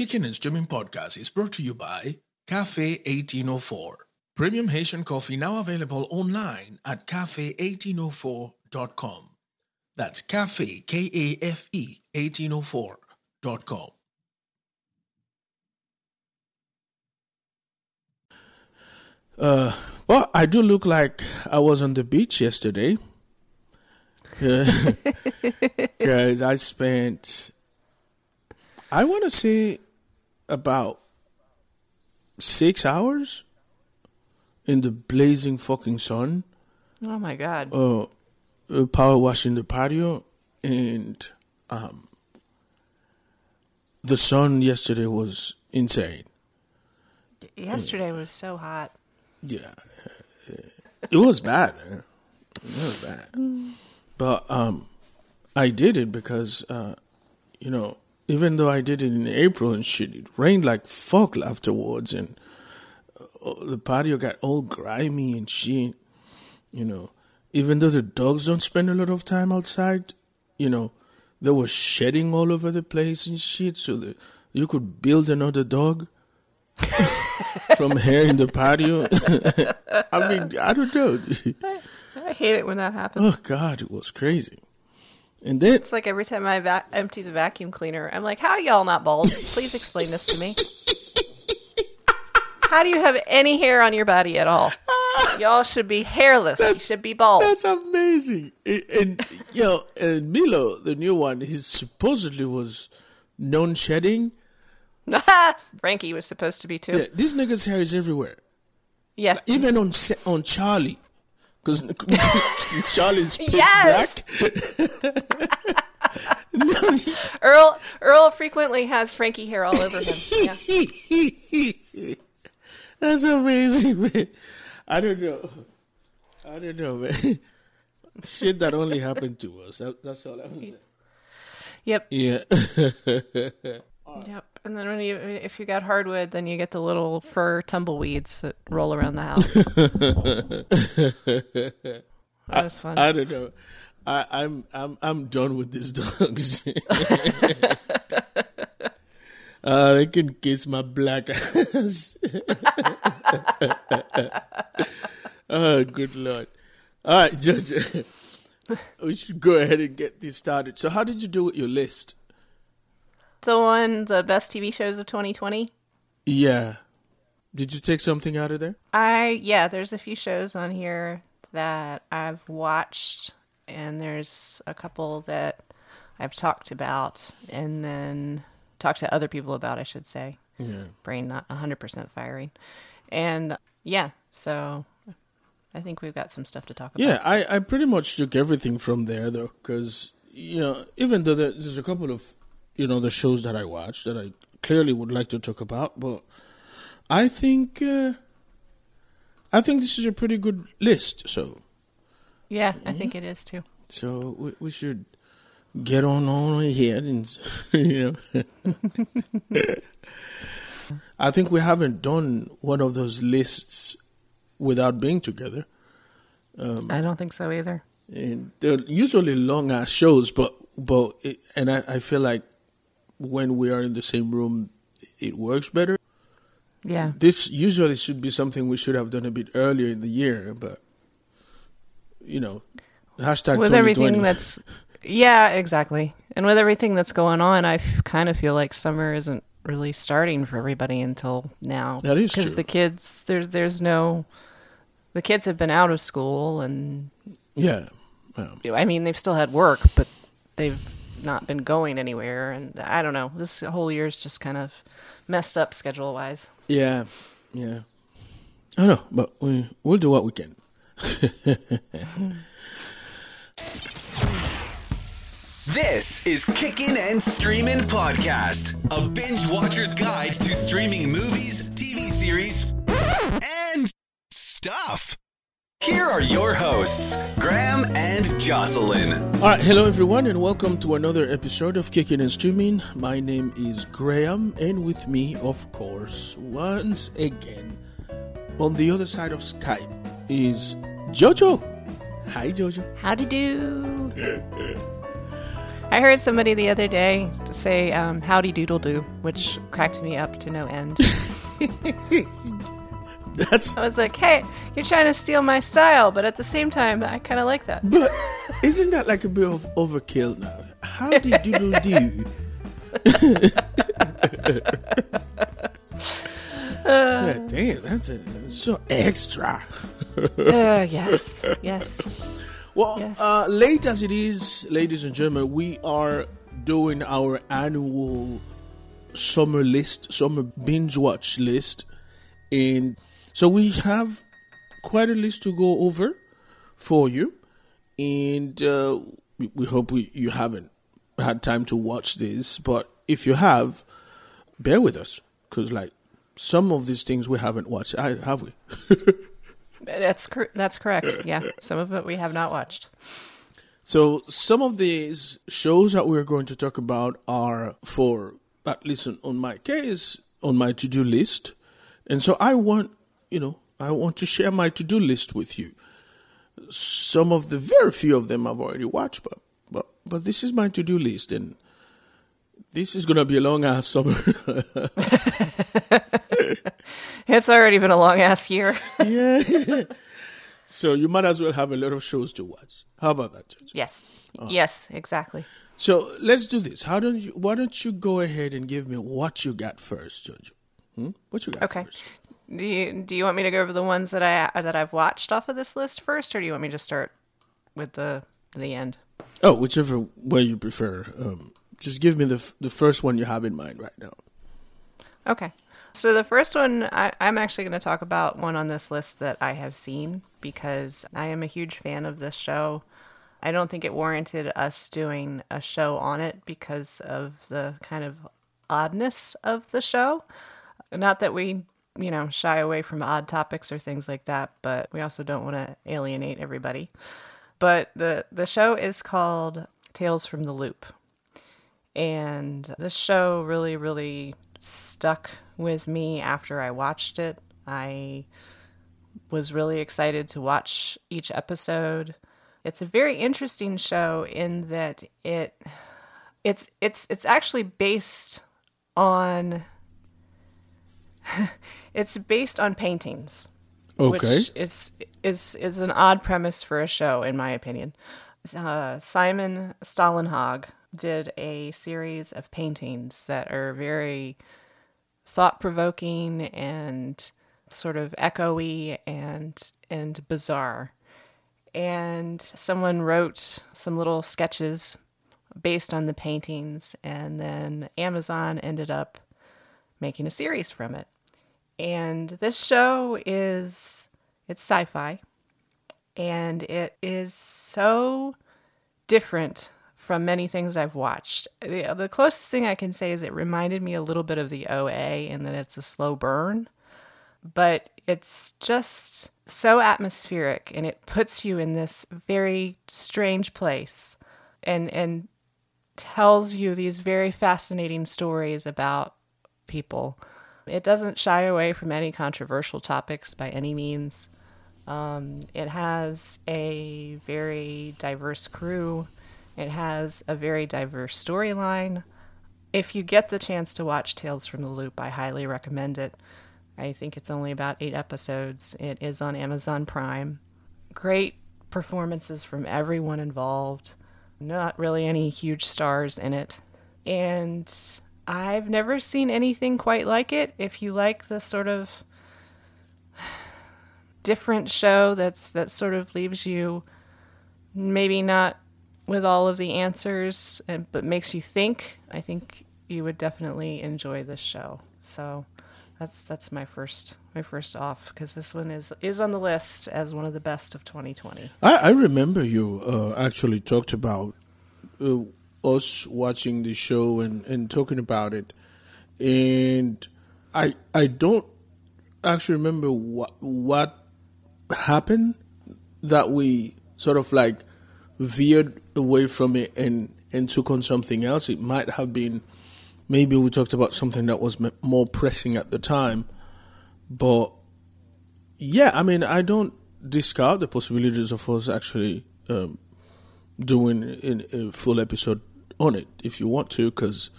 Kicking and Streaming Podcast is brought to you by Kafe 1804. Premium Haitian coffee now available online at kafe1804.com. That's cafe, K A F E, 1804.com. Uh, well, I do look like I was on the beach yesterday. Because I spent, I want to say, about six hours in the blazing fucking sun, Oh my god. uh, uh, power washing the patio, and um, the sun yesterday was insane. Yesterday was so hot. Yeah, it was bad. man. It was bad. But um, I did it because uh, you know, even though I did it in April and shit, it rained like fuck afterwards, and uh, the patio got all grimy and shit. You know, even though the dogs don't spend a lot of time outside, you know, they were shedding all over the place and shit, so that you could build another dog from here in the patio. I mean, I don't know. I hate it when that happens. Oh God, it was crazy. And then It's like every time I va- empty the vacuum cleaner, I'm like, "How are y'all not bald? Please explain this to me. How do you have any hair on your body at all? Y'all should be hairless. You should be bald." that's amazing. And, and you know, and Milo, the new one, he supposedly was non-shedding. Frankie was supposed to be too. Yeah, this nigga's hair is everywhere, Yeah. even on on Charlie, because since Charlie's pitch Yes! black. no, he- Earl Earl frequently has Frankie hair all over him. Yeah. That's amazing, man. I don't know. I don't know, man. Shit that only happened to us. That, that's all I'm saying. Yep. Yeah. Yep. And then when you if you got hardwood, then you get the little fur tumbleweeds that roll around the house. that was fun. I don't know. I, I'm I'm I'm done with these dogs. uh, they can kiss my black ass. oh, good lord! All right, Judge. we should go ahead and get this started. So, how did you do with your list? The one, the best TV shows of 2020. Yeah. Did you take something out of there? I yeah, there's a few shows on here that I've watched, and there's a couple that I've talked about, and then talked to other people about. I should say. Yeah. Brain not 100% firing, and yeah, so I think we've got some stuff to talk about. Yeah, I, I pretty much took everything from there though, because you know, even though there's a couple of you know the shows that I watch that I clearly would like to talk about, but I think uh, I think this is a pretty good list. So yeah, I think it is too. so we, we should get on on ahead and you know. I think we haven't done one of those lists without being together. I don't think so either. and they're usually long ass shows, but but it, and I, I feel like when we are in the same room, it works better. Yeah, This usually should be something we should have done a bit earlier in the year, but you know, hashtag with everything that's yeah exactly. And with everything that's going on i kind of feel like summer isn't really starting for everybody until now. That is because the kids there's there's no the kids have been out of school and yeah, um, i mean they've still had work but they've not been going anywhere and i don't know this whole year's just kind of messed up schedule wise yeah, yeah. I know, but we we'll do what we can. This is Kickin' and Streamin' Podcast, a binge watcher's guide to streaming movies, TV series, and stuff. Here are your hosts, Graham and Jocelyn. All right, hello everyone, and welcome to another episode of Kicking and Streaming. My name is Graham, and with me, of course, once again, on the other side of Skype is Jojo. Hi, Jojo. Howdy to do I heard somebody the other day say um, "Howdy Doodle Do," which cracked me up to no end. That's I was like, "Hey, you're trying to steal my style," but at the same time, I kind of like that. but isn't that like a bit of overkill now? How did you do? yeah, damn, that's a, so extra. Uh, yes, yes. Well, Yes. uh, late as it is, ladies and gentlemen, we are doing our annual summer list, summer binge watch list. And so we have quite a list to go over for you. And uh, we, we hope we, you haven't had time to watch this. But if you have, bear with us. Because, like, some of these things we haven't watched, I- have we? That's cor- that's correct. Yeah, some of it we have not watched. So some of these shows that we're going to talk about are for at least on- on my case on my to-do list, and so I want you know I want to share my to-do list with you. Some of the very few of them I've already watched, but but but this is my to-do list, and this is gonna be a long ass summer. It's already been a long ass year. yeah. so you might as well have a lot of shows to watch. How about that? George? yes, yes, exactly. So let's do this. How don't you? Why don't you go ahead and give me what you got first, Jojo? Hmm? What you got Okay. first? Do you do you want me to go over the ones that I that I've watched off of this list first, or do you want me to start with the the end? Oh, whichever way you prefer. Um, just give me the f- the first one you have in mind right now. Okay. So the first one, I, I'm actually going to talk about one on this list that I have seen because I am a huge fan of this show. I don't think it warranted us doing a show on it because of the kind of oddness of the show. Not that we, you know, shy away from odd topics or things like that, but we also don't want to alienate everybody. But the the show is called Tales from the Loop. And this show really, really stuck with me after I watched it. I was really excited to watch each episode. It's a very interesting show in that it it's it's it's actually based on it's based on paintings Okay. which is is is an odd premise for a show, in my opinion. Uh, Simon Stalenhag did a series of paintings that are very thought provoking and sort of echoey and and bizarre. And someone wrote some little sketches based on the paintings, and then Amazon ended up making a series from it. And this show is it's sci-fi and it is so different from many things I've watched. The, the closest thing I can say is it reminded me a little bit of the OA and that it's a slow burn, but it's just so atmospheric and it puts you in this very strange place and and tells you these very fascinating stories about people. It doesn't shy away from any controversial topics by any means. Um, it has a very diverse crew. It has a very diverse storyline. If you get the chance to watch Tales from the Loop, I highly recommend it. I think it's only about eight episodes. It is on Amazon Prime. Great performances from everyone involved. Not really any huge stars in it. And I've never seen anything quite like it. If you like the sort of different show that's that sort of leaves you maybe not with all of the answers and, but makes you think, I think you would definitely enjoy this show. So that's that's my first my first off because this one is is on the list as one of the best of 2020. I, I remember you uh, actually talked about uh, us watching the show and, and talking about it, and I I don't actually remember what what happened that we sort of like veered away from it and and took on something else. It might have been maybe we talked about something that was more pressing at the time, but yeah, I mean, I don't discount the possibilities of us actually um, doing in a full episode on it if you want to, because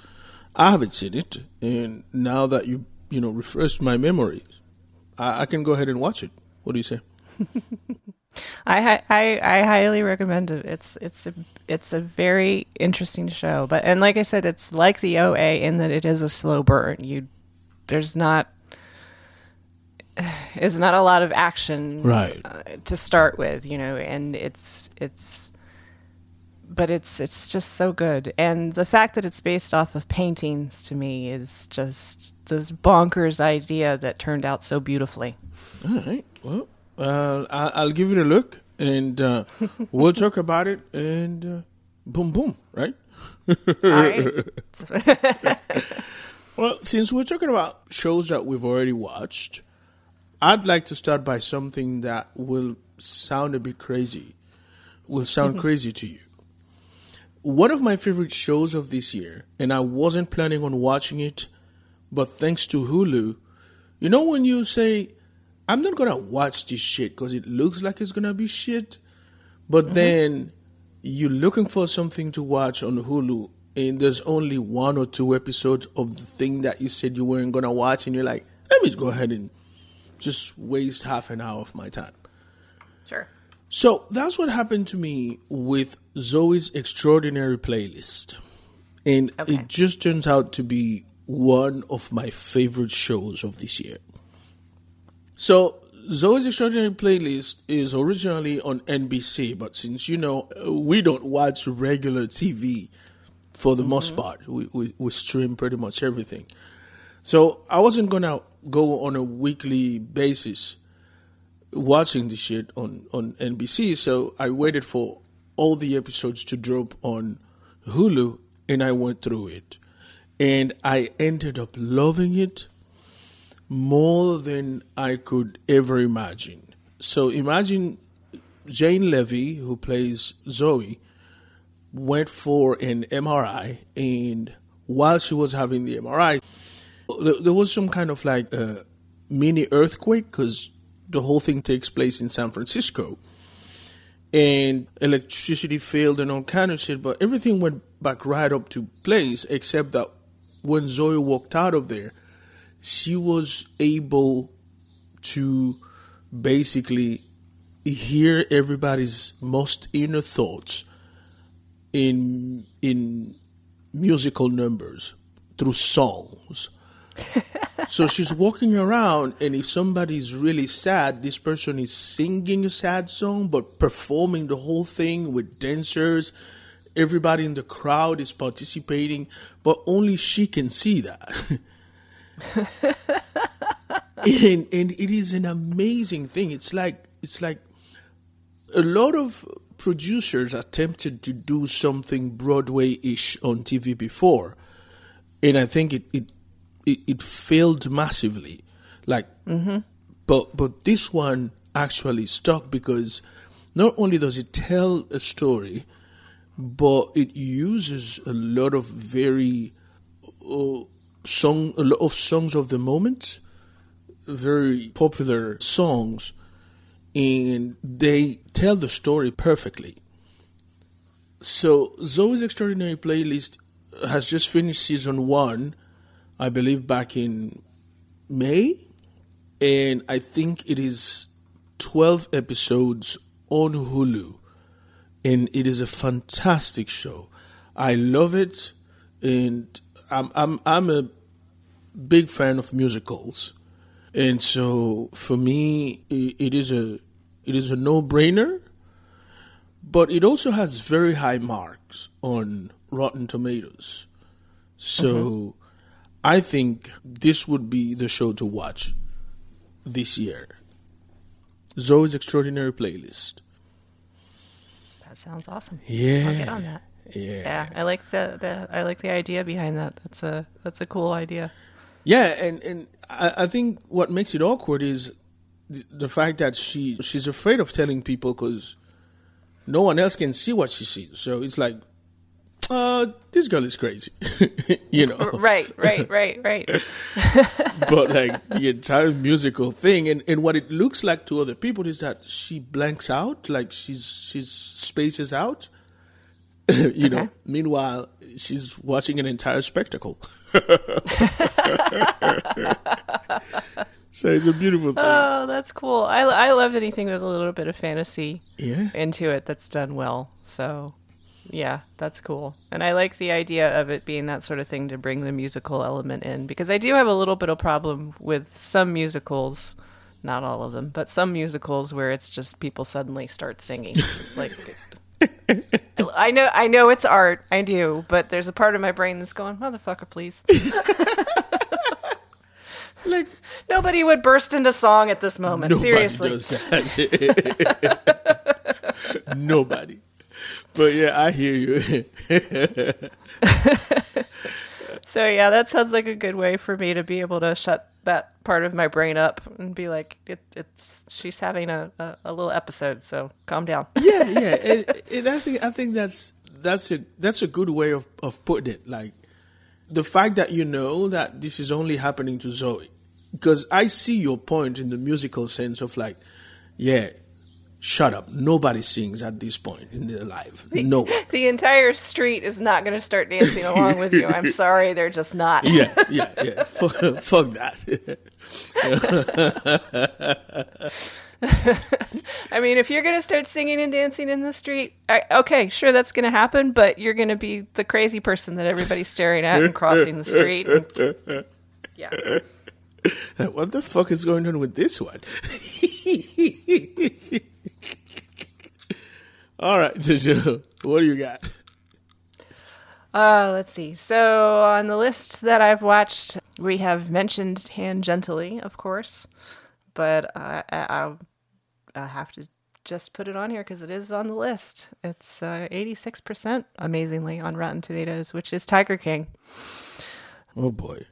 I haven't seen it, and now that you you know refreshed my memories, I, I can go ahead and watch it. What do you say? I, I I highly recommend it. It's it's a it's a very interesting show. But and like I said, it's like the OA in that it is a slow burn. You there's not is not a lot of action Right. uh, to start with, you know, and it's it's but it's it's just so good. And the fact that it's based off of paintings to me is just this bonkers idea that turned out so beautifully. All right. Well, uh, I, I'll give it a look, and uh, we'll talk about it. And uh, boom, boom, right? All right. Well, since we're talking about shows that we've already watched, I'd like to start by something that will sound a bit crazy, will sound crazy to you. One of my favorite shows of this year, and I wasn't planning on watching it, but thanks to Hulu, you know when you say, I'm not gonna watch this shit because it looks like it's gonna be shit, but mm-hmm. then you're looking for something to watch on Hulu, and there's only one or two episodes of the thing that you said you weren't gonna watch, and you're like, let me go ahead and just waste half an hour of my time. Sure. So that's what happened to me with Zoey's Extraordinary Playlist. And Okay. it just turns out to be one of my favorite shows of this year. So, Zoey's Extraordinary Playlist is originally on NBC, but since you know, we don't watch regular TV for the most mm-hmm. part, we, we, we stream pretty much everything. So, I wasn't going to go on a weekly basis watching the shit on, on NBC, so I waited for all the episodes to drop on Hulu and I went through it. And I ended up loving it more than I could ever imagine. So imagine Jane Levy, who plays Zoey, went for an MRI, and while she was having the MRI, there was some kind of like mini earthquake because the whole thing takes place in San Francisco. And electricity failed and all kind of shit, but everything went back right up to place except that when Zoey walked out of there, she was able to basically hear everybody's most inner thoughts in in musical numbers through songs. so she's walking around and if somebody's really sad, this person is singing a sad song but performing the whole thing with dancers. Everybody in the crowd is participating, but only she can see that. and and it is an amazing thing. It's like it's like a lot of producers attempted to do something Broadway-ish on TV before, and I think it it it, it failed massively. Like, but but this one actually stuck because not only does it tell a story, but it uses a lot of very uh, song a lot of songs of the moment, very popular songs, and they tell the story perfectly. So Zoey's Extraordinary Playlist has just finished season one, I believe back in May, and I think it is twelve episodes on Hulu, and it is a fantastic show. I love it, and I'm I'm I'm a big fan of musicals, and so for me, it is a it is a no brainer. But it also has very high marks on Rotten Tomatoes, so mm-hmm. I think this would be the show to watch this year. Zoey's Extraordinary Playlist. That sounds awesome. Yeah, I'll get on that. yeah. Yeah, I like the, the I like the idea behind that. That's a that's a cool idea. Yeah, and and I, I think what makes it awkward is the, the fact that she she's afraid of telling people because no one else can see what she sees. So it's like, uh, this girl is crazy, you know. Right, right, right, right. but like the entire musical thing, and and what it looks like to other people is that she blanks out, like she's she's spaces out. you know, meanwhile, she's watching an entire spectacle. so it's a beautiful thing. Oh, that's cool. I, I love anything with a little bit of fantasy yeah. into it that's done well. So, yeah, that's cool. And I like the idea of it being that sort of thing to bring the musical element in because I do have a little bit of problem with some musicals, not all of them, but some musicals where it's just people suddenly start singing. like I know I know it's art, I do, but there's a part of my brain that's going, "Motherfucker, please." Like, Nobody would burst into song at this moment. nobody Seriously. does that. nobody. But yeah, I hear you. So yeah, that sounds like a good way for me to be able to shut that part of my brain up and be like, it, it's she's having a, a, a little episode, so calm down. yeah, yeah, and, and I think I think that's that's a that's a good way of of putting it. Like the fact that you know that this is only happening to Zoey, because I see your point in the musical sense of like, yeah, shut up, nobody sings at this point in their life, no one. The entire street is not going to start dancing along with you. I'm sorry, they're just not. Yeah, yeah, yeah. fuck, fuck that. I mean, if you're going to start singing and dancing in the street, I, okay, sure, that's going to happen, but you're going to be the crazy person that everybody's staring at and crossing the street. and- yeah. what the fuck is going on with this one? All right, Jojo, what do you got? Uh, let's see. So on the list that I've watched, we have mentioned tangentially, of course, but uh, I, I'll, I have to just put it on here because it is on the list. It's uh, 86% amazingly on Rotten Tomatoes, which is Tiger King. Oh boy.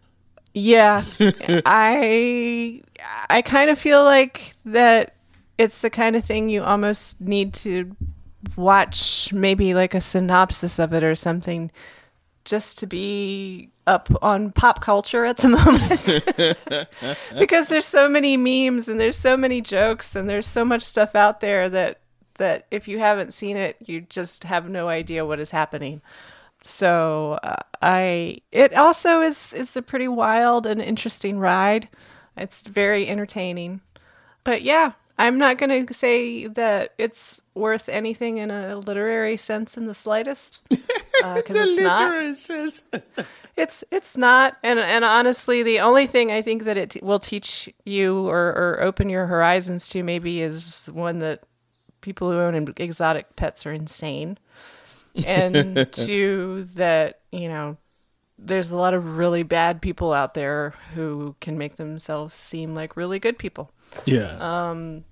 Yeah, I I kind of feel like that it's the kind of thing you almost need to watch maybe like a synopsis of it or something just to be up on pop culture at the moment because there's so many memes and there's so many jokes and there's so much stuff out there that that if you haven't seen it you just have no idea what is happening so uh, I it also is is a pretty wild and interesting ride. It's very entertaining. But yeah, I'm not going to say that it's worth anything in a literary sense in the slightest uh, because it's not. says. It's it's not, and and honestly, the only thing I think that it t- will teach you or or open your horizons to maybe is one that people who own exotic pets are insane, and two that you know there's a lot of really bad people out there who can make themselves seem like really good people. Yeah. Um,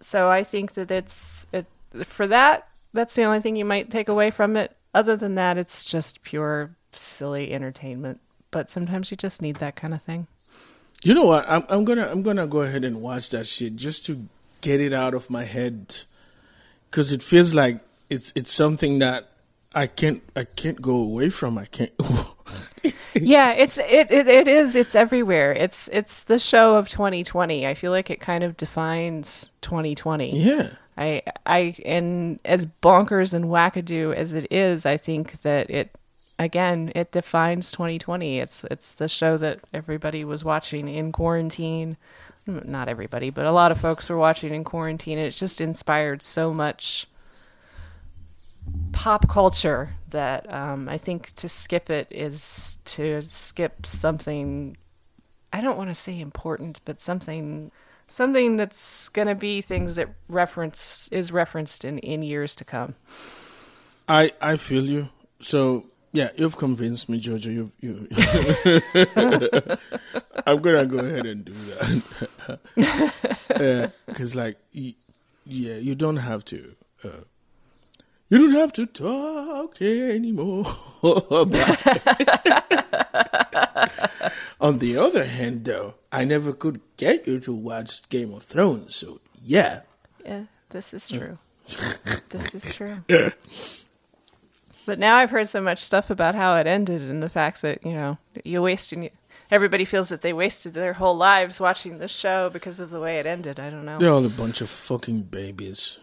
So I think that it's it for that. That's the only thing you might take away from it. Other than that, it's just pure silly entertainment. But sometimes you just need that kind of thing. you know what? I'm I'm gonna I'm gonna go ahead and watch that shit just to get it out of my head, because it feels like it's it's something that I can't I can't go away from. I can't. yeah, it's it, it it is it's everywhere. It's it's the show of 2020. I feel like it kind of defines 2020. yeah. I I and as bonkers and wackadoo as it is, I think that it again it defines 2020. It's it's the show that everybody was watching in quarantine. Not everybody, but a lot of folks were watching in quarantine. It just inspired so much pop culture that um, I think to skip it is to skip something. I don't want to say important, but something something that's going to be things that reference is referenced in in years to come. I I feel you. So yeah, you've convinced me, Jojo. You've you. I'm gonna go ahead and do that. Because like, y- yeah, you don't have to. Uh, you don't have to talk anymore. On the other hand, though, I never could get you to watch Game of Thrones. So yeah, Yeah, this is true. this is true. But now I've heard so much stuff about how it ended and the fact that, you know, you wasted everybody feels that they wasted their whole lives watching the show because of the way it ended. I don't know. they're all a bunch of fucking babies.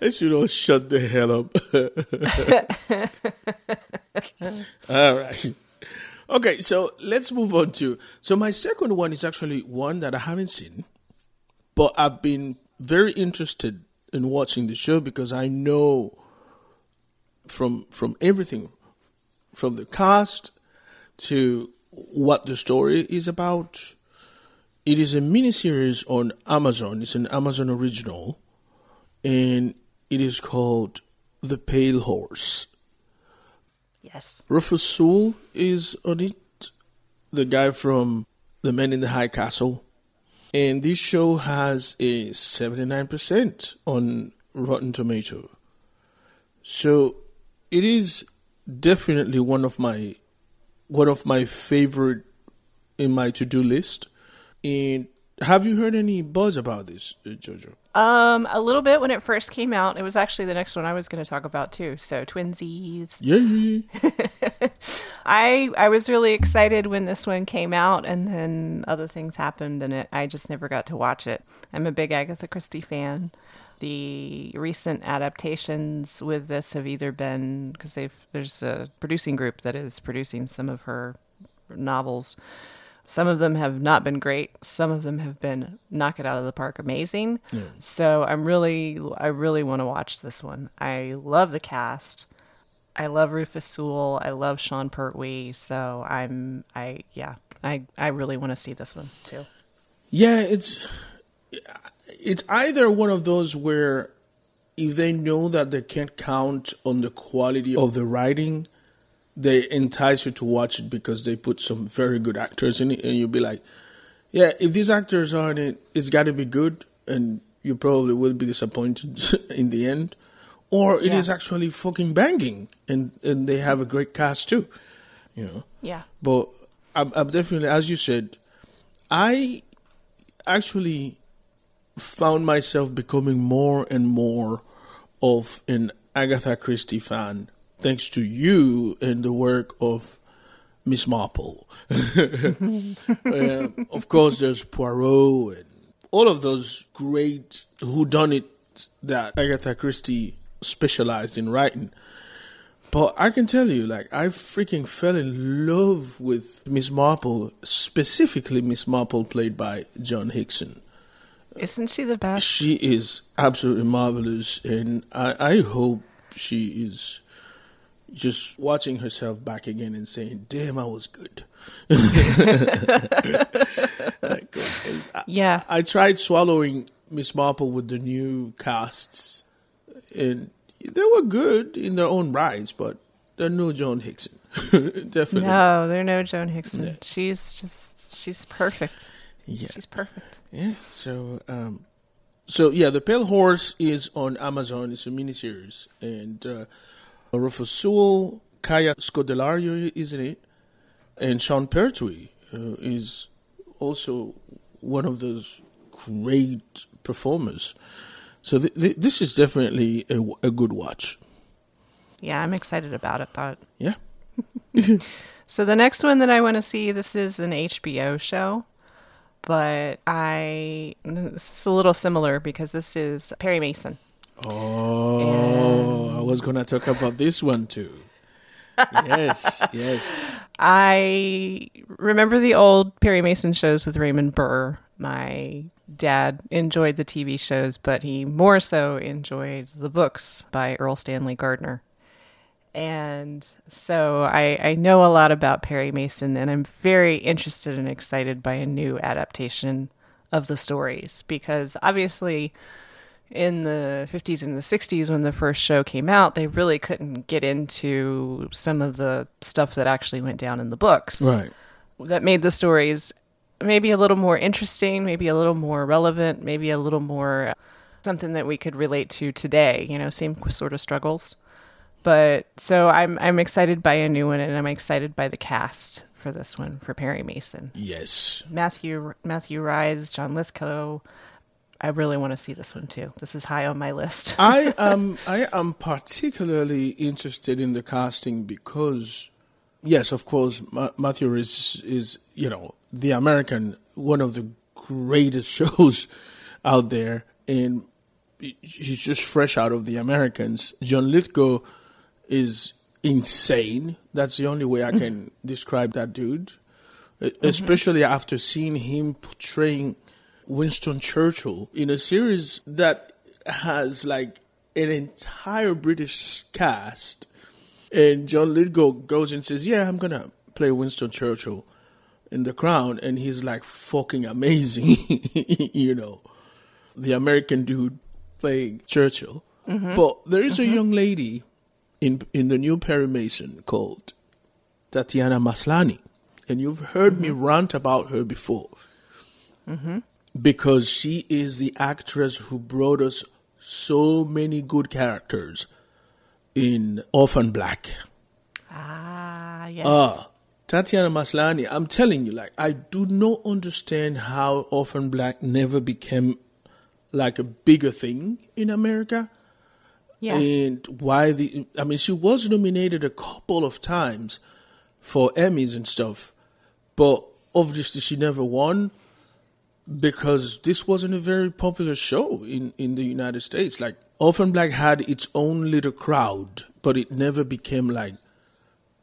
They should all shut the hell up. all right. Okay, so let's move on to. So my second one is actually one that I haven't seen, but I've been very interested in watching the show because I know from from everything, from the cast to what the story is about. It is a mini series on Amazon. It's an Amazon original, and it is called The Pale Horse. Yes. Rufus Sewell is on it, the guy from The Men in the High Castle. And this show has a 79% on Rotten Tomato. So it is definitely one of my one of my favorite in my to-do list. And have you heard any buzz about this, uh, Jojo? Um, a little bit when it first came out. It was actually the next one I was going to talk about too. So twinsies. Yeah. I I was really excited when this one came out, and then other things happened, and it I just never got to watch it. I'm a big Agatha Christie fan. The recent adaptations with this have either been because they've there's a producing group that is producing some of her novels. Some of them have not been great. Some of them have been knock it out of the park, amazing. So I'm really, I really want to watch this one. I love the cast. I love Rufus Sewell. I love Sean Pertwee. So I'm, I yeah, I I really want to see this one too. Yeah, it's it's either one of those where if they know that they can't count on the quality of the writing, they entice you to watch it because they put some very good actors in it, and you'll be like, yeah, if these actors are in it, it's got to be good, and you probably will be disappointed in the end, or it is Yeah. actually fucking banging, and and they have a great cast too, you know. Yeah. But I'm, I'm definitely, as you said, I actually found myself becoming more and more of an Agatha Christie fan thanks to you and the work of Miss Marple. Um, of course, there's Poirot and all of those great whodunit that Agatha Christie specialized in writing. But I can tell you, like, I freaking fell in love with Miss Marple, specifically Miss Marple, played by Joan Hickson. Isn't she the best? She is absolutely marvelous, and I, I hope she is just watching herself back again and saying, "Damn, I was good." 'cause I, Yeah. I tried swallowing Miss Marple with the new casts, and they were good in their own rights, but they're no Joan Hickson. Definitely. No, they're no Joan Hickson. She's just, she's perfect. Yeah. She's perfect. Yeah. So, um, so yeah, the Pale Horse is on Amazon. It's a miniseries, and uh, Rufus Sewell, Kaya Scodelario is in it, and Sean Pertwee uh, is also one of those great performers. So th- th- this is definitely a, a good watch. Yeah, I'm excited about it. Thought Yeah. So the next one that I want to see, this is an HBO show, but I this is a little similar because this is Perry Mason. Oh, I was gonna talk about this one too. yes, yes. I remember the old Perry Mason shows with Raymond Burr. My dad enjoyed the TV shows, but he more so enjoyed the books by Erle Stanley Gardner. And so I, I know a lot about Perry Mason, and I'm very interested and excited by a new adaptation of the stories because obviously in the 50s and the 60s when the first show came out, they really couldn't get into some of the stuff that actually went down in the books Right. that made the stories maybe a little more interesting, maybe a little more relevant, maybe a little more something that we could relate to today, you know, same sort of struggles. But so I'm I'm excited by a new one and I'm excited by the cast for this one for Perry Mason. Yes. Matthew Matthew Rhys, John Lithgow. I really want to see this one too. This is high on my list. I am I am particularly interested in the casting because, yes, of course, Ma- Matthew is is you know the American one of the greatest shows out there, and he's just fresh out of the Americans. John Lithgow is insane. That's the only way I can describe that dude. E- mm-hmm. Especially after seeing him portraying Winston Churchill in a series that has like an entire British cast. And John Lithgow goes and says, Yeah, I'm going to play Winston Churchill in The Crown. And he's like fucking amazing, you know the American dude playing Churchill. Mm-hmm. But there is a mm-hmm. young lady in in the new Perry Mason called Tatiana Maslany, and you've heard me mm-hmm. rant about her before because she is the actress who brought us so many good characters in Orphan Black. Ah, yes. Ah, Tatiana Maslany, I'm telling you, like, I do not understand how Orphan Black never became like a bigger thing in America. yeah. And why the, I mean, she was nominated a couple of times for Emmys and stuff, but obviously she never won because this wasn't a very popular show in, in the United States. Like, Orphan Black had its own little crowd, but it never became like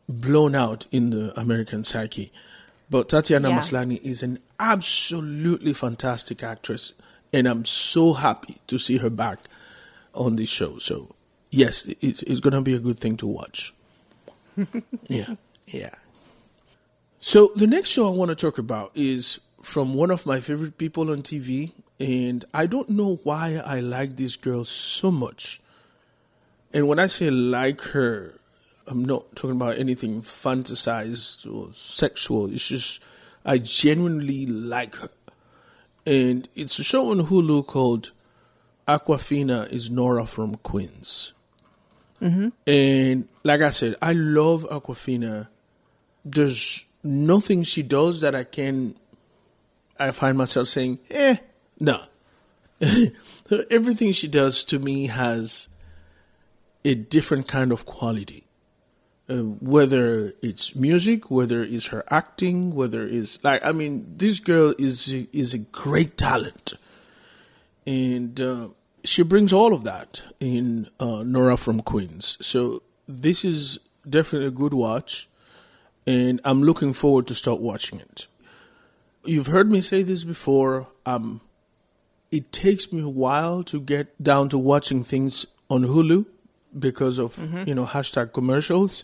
blown out in the American psyche. But Tatiana Yeah. Maslany is an absolutely fantastic actress, and I'm so happy to see her back on this show. So, yes, it's, it's going to be a good thing to watch. yeah, yeah. So, the next show I want to talk about is from one of my favorite people on TV, and I don't know why I like this girl so much. And when I say like her, I'm not talking about anything fantasized or sexual. It's just I genuinely like her. And it's a show on Hulu called Awkwafina is Nora from Queens. Mm-hmm. And like I said, I love Awkwafina. There's nothing she does that I can, I find myself saying, eh, no. Everything she does to me has a different kind of quality. Uh, whether it's music, whether it's her acting, whether it's like I mean, this girl is is a great talent, and uh, she brings all of that in uh, Nora from Queens. So this is definitely a good watch, and I'm looking forward to start watching it. You've heard me say this before. Um, it takes me a while to get down to watching things on Hulu because of you know hashtag commercials.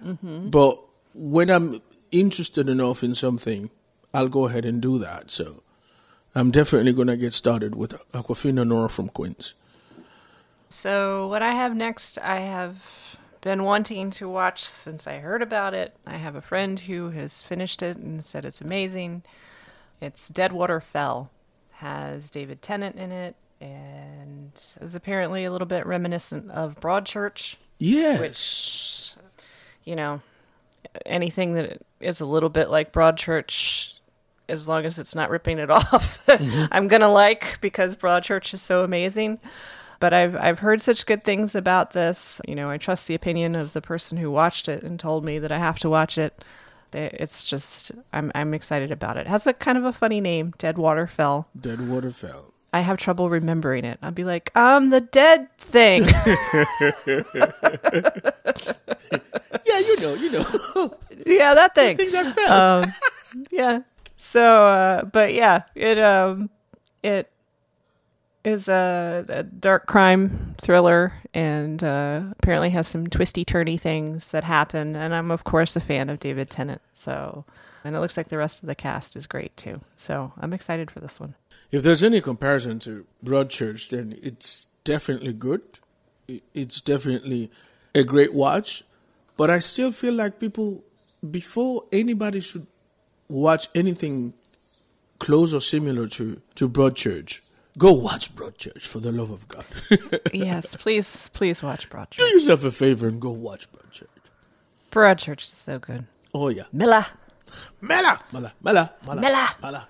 But when I'm interested enough in something, I'll go ahead and do that. So I'm definitely going to get started with Awkwafina Nora from Queens. So, what I have next, I have been wanting to watch since I heard about it. I have a friend who has finished it and said it's amazing. It's Deadwater Fell, has David Tennant in it, and is apparently a little bit reminiscent of Broadchurch, Yes. which, you know, anything that is a little bit like Broadchurch, as long as it's not ripping it off, mm-hmm. I'm gonna like because Broadchurch is so amazing. But I've I've heard such good things about this. You know, I trust the opinion of the person who watched it and told me that I have to watch it. It's just I'm I'm excited about it. it has a kind of a funny name, Deadwater Fell. Deadwater Fell. I have trouble remembering it. I'll be like, um, the dead thing. Yeah, you know, you know. yeah, that thing. Things that fell. um yeah so uh but yeah it um it is a, a dark crime thriller and uh apparently has some twisty turny things that happen and i'm of course a fan of david tennant so and it looks like the rest of the cast is great too so i'm excited for this one if there's any comparison to Broadchurch, then it's definitely good. It's definitely a great watch. But I still feel like people, before anybody should watch anything close or similar to, to Broadchurch, go watch Broadchurch for the love of God. yes please please watch Broadchurch. Do yourself a favor and go watch Broadchurch. broadchurch is so good Oh, yeah. miller Mela, Mela, Mela, Mela, Mela. Mela.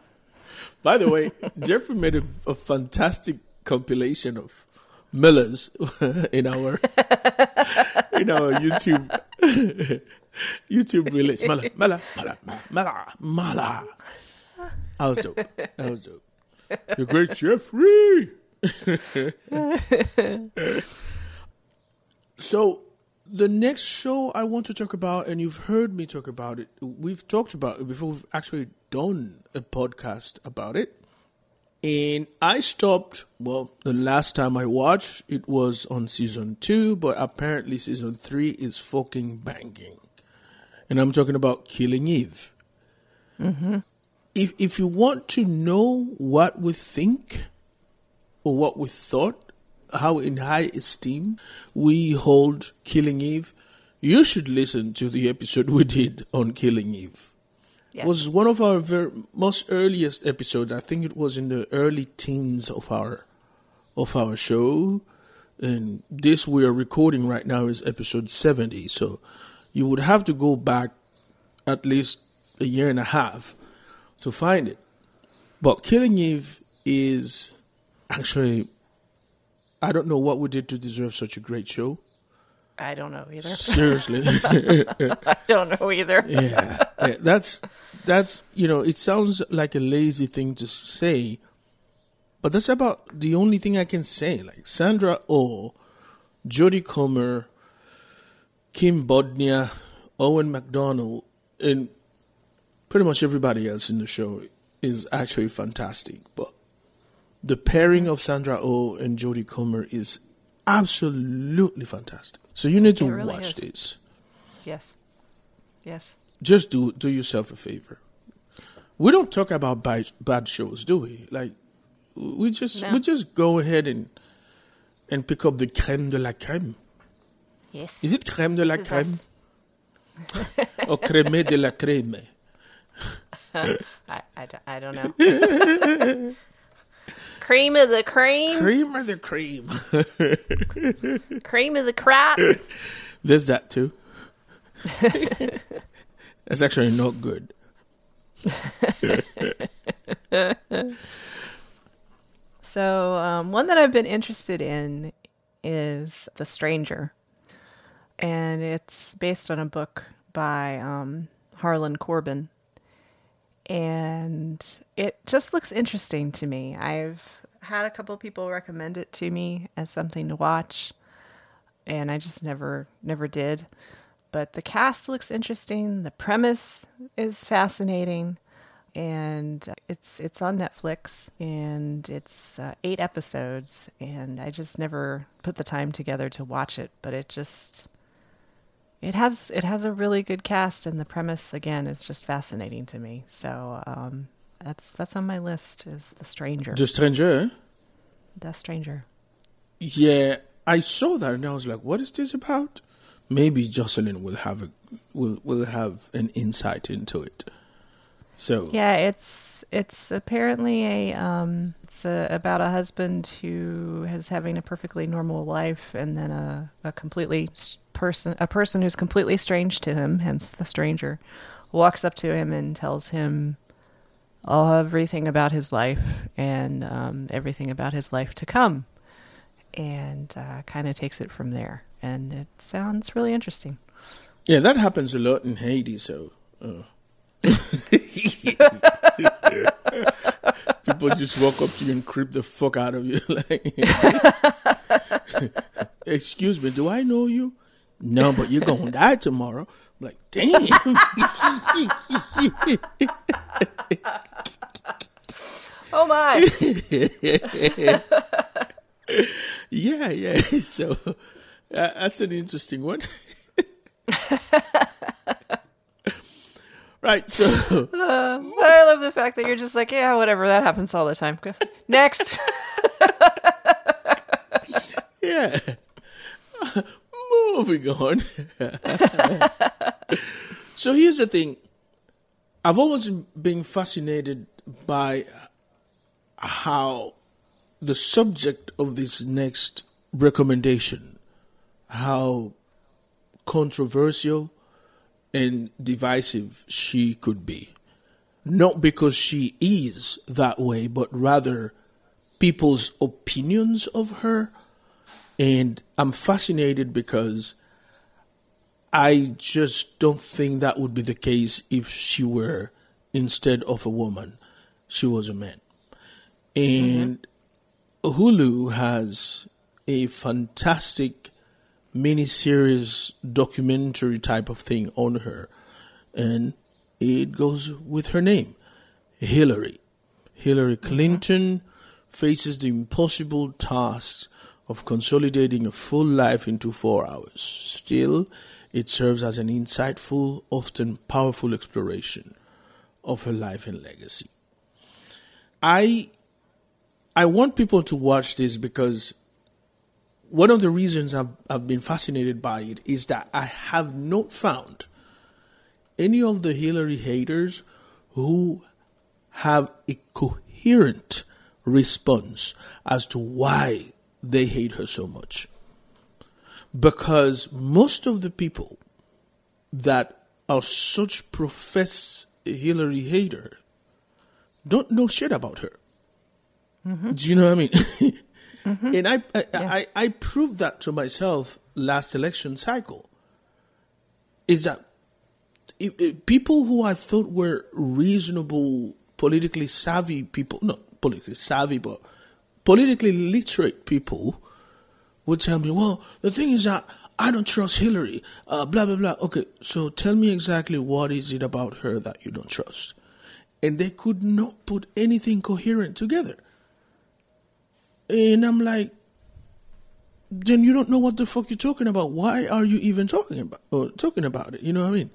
By the way, Jeffrey made a, a fantastic compilation of Millers in our in our YouTube YouTube release. Mela, Mela, Mela, Mela, Mela. That was dope. That was dope. The great Jeffrey. so the next show I want to talk about, and you've heard me talk about it. We've talked about it before. We've actually done a podcast about it. And I stopped, well, the last time I watched, it was on season two, but apparently season three is fucking banging. And I'm talking about Killing Eve. Mm-hmm. If, if you want to know what we think or what we thought, how in high esteem we hold Killing Eve, you should listen to the episode we did on Killing Eve Yes. was one of our very most earliest episodes. I think it was in the early teens of our of our show, and this we are recording right now is episode seventy. So you would have to go back at least a year and a half to find it. But Killing Eve is actually I don't know what we did to deserve such a great show. I don't know either. Seriously. I don't know either. yeah, yeah, that's that's you know, it sounds like a lazy thing to say, but that's about the only thing I can say. Like Sandra Oh, Jodie Comer, Kim Bodnia, Owen McDonnell, and pretty much everybody else in the show is actually fantastic. But the pairing of Sandra Oh and Jodie Comer is absolutely fantastic. So you need to really watch is. this Yes. Yes. just do do yourself a favor. We don't talk about bad, bad shows, do we? Like we just No. we just go ahead and and pick up the creme de la creme. Yes. Is it creme de la This creme us. or creme de la creme? I, I, don't- I don't know. cream of the cream, Cream of the cream? cream of the crop. There's that too. That's actually not good. So, um, one that I've been interested in is The Stranger. And it's based on a book by um, Harlan Coben. And it just looks interesting to me. I've had a couple people recommend it to me as something to watch, and I just never never did. But the cast looks interesting. The premise is fascinating and it's it's on Netflix and it's uh, eight episodes and I just never put the time together to watch it but it just it has it has a really good cast and the premise again is just fascinating to me so um, that's that's on my list is the stranger The stranger. the stranger Yeah, I saw that and I was like, "What is this about?" Maybe Jocelyn will have a will will have an insight into it. So Yeah, it's it's apparently a um it's a, about a husband who is having a perfectly normal life and then a a completely s- person a person who's completely strange to him, hence the stranger, walks up to him and tells him everything about his life and um, everything about his life to come, and uh, kind of takes it from there. And it sounds really interesting. yeah, that happens a lot in Haiti. So uh. people just walk up to you and creep the fuck out of you. like, excuse me, do I know you? No, but you're gonna die tomorrow. I'm like, damn. Oh my! Yeah, yeah. So uh, that's an interesting one. right. So I love the fact that you're just like, yeah, whatever, that happens all the time. Next. yeah. Moving on. so here's the thing. I've always been fascinated by how the subject of this next recommendation, how controversial and divisive she could be. Not because she is that way, but rather people's opinions of her. And I'm fascinated because I just don't think that would be the case if she were, instead of a woman, she was a man. And Hulu has a fantastic miniseries documentary type of thing on her, and it goes with her name, Hillary. Hillary mm-hmm. Clinton faces the impossible task of consolidating a full life into four hours. Still, it serves as an insightful, often powerful exploration of her life and legacy. I I want people to watch this because one of the reasons I've, I've been fascinated by it is that I have not found any of the Hillary haters who have a coherent response as to why they hate her so much. Because most of the people that are such professed Hillary haters don't know shit about her. Mm-hmm. Do you know what I mean? mm-hmm. And I I, yeah. I I proved that to myself last election cycle. Is that if, if people who I thought were reasonable, politically savvy people, not politically savvy, but politically literate people would tell me, well, the thing is that I don't trust Hillary, uh, blah, blah, blah. Okay, so tell me exactly what is it about her that you don't trust? And they could not put anything coherent together. And I'm like, then you don't know what the fuck you're talking about. Why are you even talking about or talking about it? You know what I mean?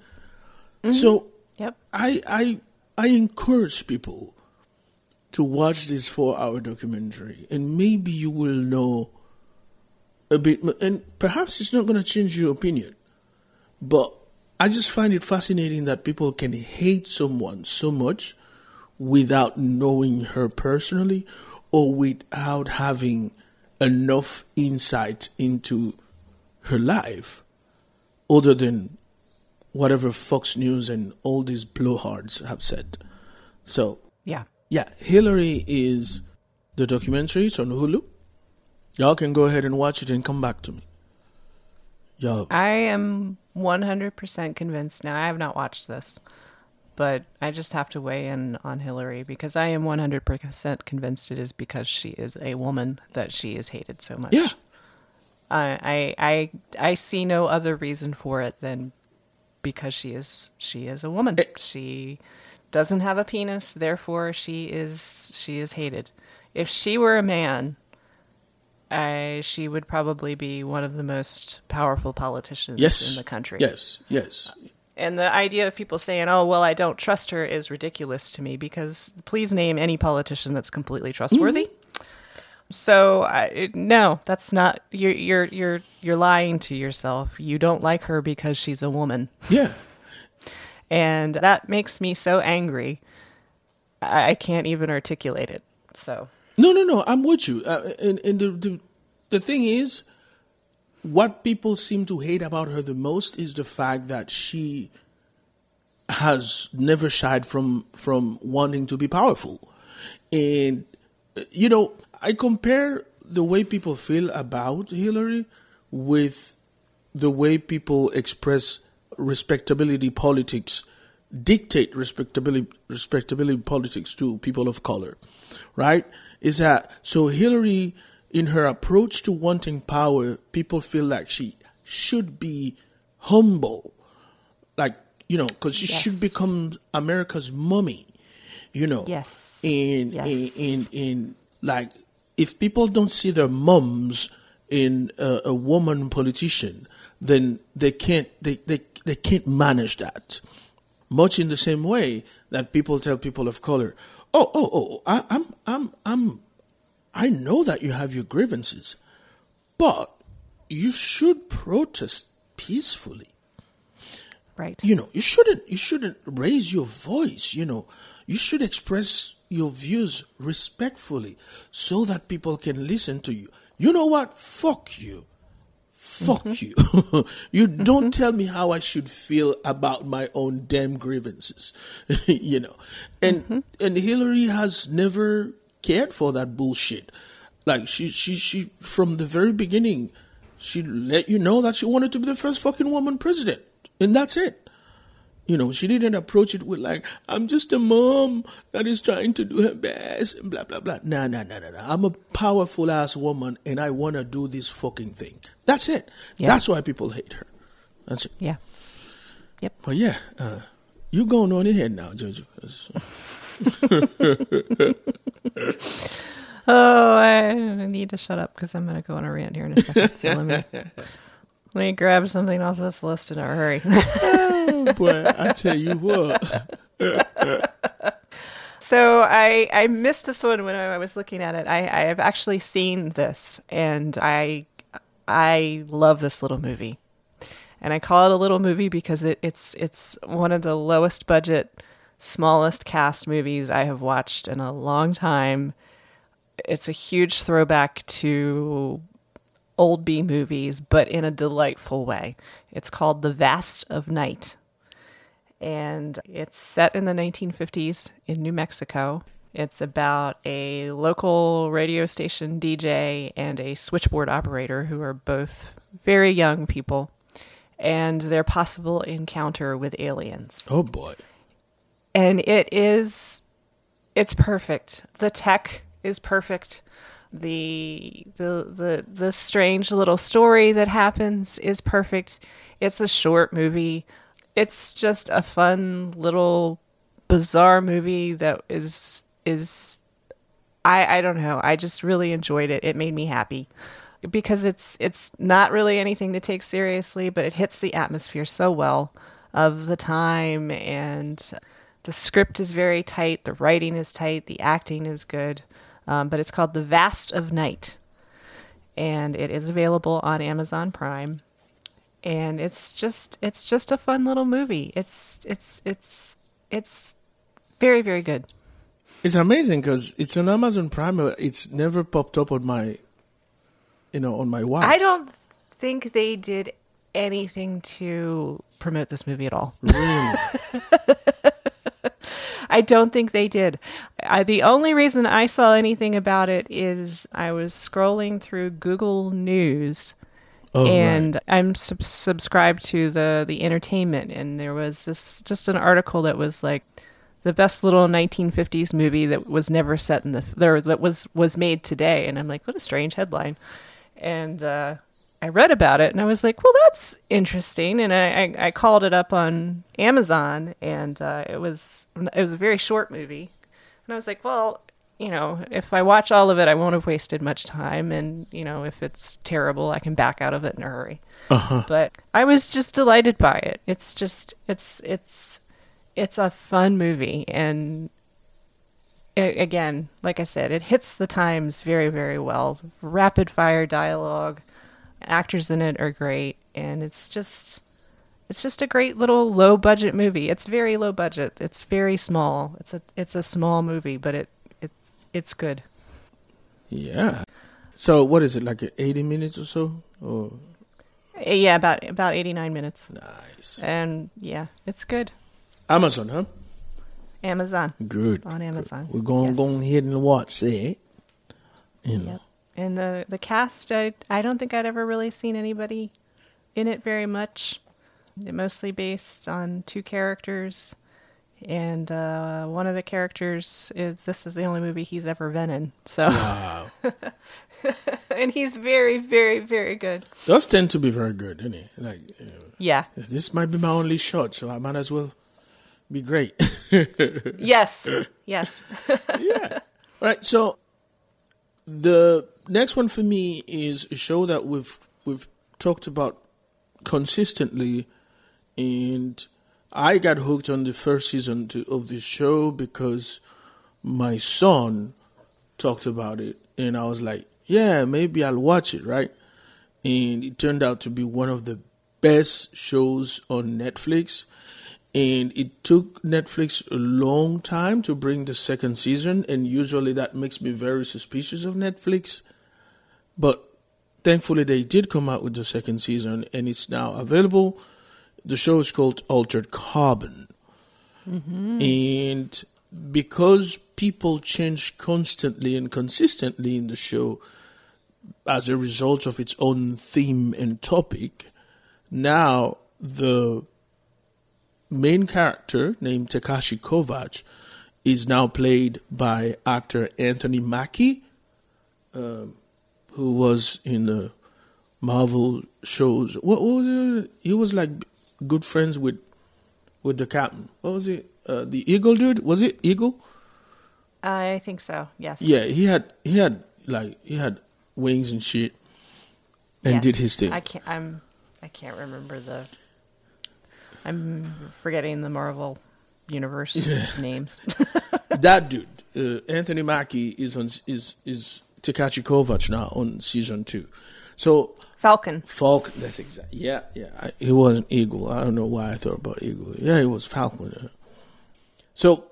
Mm-hmm. So yep. I I I encourage people to watch this four hour documentary and maybe you will know a bit and perhaps it's not gonna change your opinion. But I just find it fascinating that people can hate someone so much without knowing her personally or without having enough insight into her life other than whatever Fox News and all these blowhards have said. So, yeah. Yeah, Hillary is the documentary. It's on Hulu. Y'all can go ahead and watch it and come back to me. Y'all. I am 100% convinced now. I have not watched this but I just have to weigh in on Hillary because I am 100% convinced it is because she is a woman that she is hated so much. Yeah. I I I see no other reason for it than because she is she is a woman. It, she doesn't have a penis, therefore she is she is hated. If she were a man, I, she would probably be one of the most powerful politicians yes. in the country. Yes, yes. And the idea of people saying, "Oh, well, I don't trust her," is ridiculous to me because please name any politician that's completely trustworthy. Mm-hmm. So I, no, that's not you're you're you're you're lying to yourself. You don't like her because she's a woman. Yeah. And that makes me so angry. I, I can't even articulate it. So no, no, no. I'm with you. Uh, and and the, the the thing is, what people seem to hate about her the most is the fact that she has never shied from from wanting to be powerful. And you know, I compare the way people feel about Hillary with the way people express respectability politics dictate respectability respectability politics to people of color right is that so hillary in her approach to wanting power, people feel like she should be humble, like you know, because she yes. should become America's mummy, you know. Yes. In yes. in in in like, if people don't see their mums in a, a woman politician, then they can't they, they they can't manage that. Much in the same way that people tell people of color, "Oh, oh, oh, I, I'm I'm I'm I know that you have your grievances, but you should protest peacefully. Right. You know, you shouldn't you shouldn't raise your voice, you know. You should express your views respectfully so that people can listen to you. You know what? Fuck you. Fuck mm-hmm. you. you don't mm-hmm. tell me how I should feel about my own damn grievances. you know. And mm-hmm. and Hillary has never cared for that bullshit. Like she she she from the very beginning, she let you know that she wanted to be the first fucking woman president, and that's it. You know, she didn't approach it with like, I'm just a mom that is trying to do her best and blah blah blah. Nah, nah, nah, nah, nah. I'm a powerful ass woman and I wanna do this fucking thing. That's it. Yeah. That's why people hate her. That's it. Yeah. Yep. But yeah, uh, you going on ahead now, Jojo. Oh, I need to shut up because I'm going to go on a rant here in a second. So let me let me grab something off this list in a hurry. Oh, boy, I tell you what. So I I missed this one when I was looking at it. I I have actually seen this, and I I love this little movie, and I call it a little movie because it, it's it's one of the lowest budget, smallest cast movies I have watched in a long time. It's a huge throwback to old B movies, but in a delightful way. It's called The Vast of Night and it's set in the 1950s in New Mexico. It's about a local radio station DJ and a switchboard operator who are both very young people and their possible encounter with aliens. Oh boy. And it is it's perfect. The tech is perfect. The the the the strange little story that happens is perfect. It's a short movie. It's just a fun little bizarre movie that is is I I don't know. I just really enjoyed it. It made me happy because it's it's not really anything to take seriously, but it hits the atmosphere so well of the time and the script is very tight, the writing is tight, the acting is good. Um, but it's called The Vast of Night, and it is available on Amazon Prime. And it's just it's just a fun little movie. It's it's it's it's very very good. It's amazing because it's on Amazon Prime. It's never popped up on my, you know, on my watch. I don't think they did anything to promote this movie at all. Really? I don't think they did. I, the only reason I saw anything about it is I was scrolling through Google News. Oh, and right. I'm sub- subscribed to the the entertainment, and there was this just an article that was like the best little 1950s movie that was never set in the there that was was made today, and I'm like, what a strange headline, and uh, I read about it, and I was like, well, that's interesting, and I I, I called it up on Amazon, and uh, it was it was a very short movie, and I was like, well, you know, if I watch all of it, I won't have wasted much time. And, you know, if it's terrible, I can back out of it in a hurry. But I was just delighted by it. It's just, it's, it's, it's a fun movie. And a- again, like I said, it hits the times very, very well. Rapid fire dialogue, actors in it are great. And it's just, it's just a great little low budget movie. It's very low budget. It's very small. It's a it's a small movie, but it it's it's good. Yeah. So what is it like? Eighty minutes or so? Oh, Uh, Yeah, about about 89 minutes. nice. And yeah, it's good. Amazon, huh? Amazon. Good. On Amazon. We're going Yes. go ahead and watch that. You know. Yep. And the the cast I I don't think I'd ever really seen anybody in it very much. They're mostly based on two characters. And uh, one of the characters is this is the only movie he's ever been in. So Wow. and he's very, very, very good. Those tend to be very good, isn't it? Like you know, Yeah. this might be my only shot, so I might as well be great. Yes. Yes. yeah. All right. So the next one for me is a show that we've we've talked about consistently, and I got hooked on the first season to, of the show because my son talked about it, and I was like, "Yeah, maybe I'll watch it." Right, and it turned out to be one of the best shows on Netflix and it took Netflix a long time to bring the second season, and usually that makes me very suspicious of Netflix. But thankfully, they did come out with the second season, and it's now available. The show is called Altered Carbon, and because people change constantly and consistently in the show as a result of its own theme and topic, now the main character named Takeshi Kovacs is now played by actor Anthony Mackie, um, who was in the Marvel shows. What, what was it? He was like good friends with with the captain. What was it? Uh, the Eagle dude? Was it Eagle? I think so. Yes. Yeah, he had he had like he had wings and shit, and Yes. did his thing. I can't. I'm. I can't remember the. I'm forgetting the Marvel universe names. that dude, uh, Anthony Mackie, is on is is Takeshi Kovacs now on season two. So Falcon. Falcon, that's exactly yeah yeah. I, it wasn't Eagle. I don't know why I thought about Eagle. Yeah, it was Falcon. So.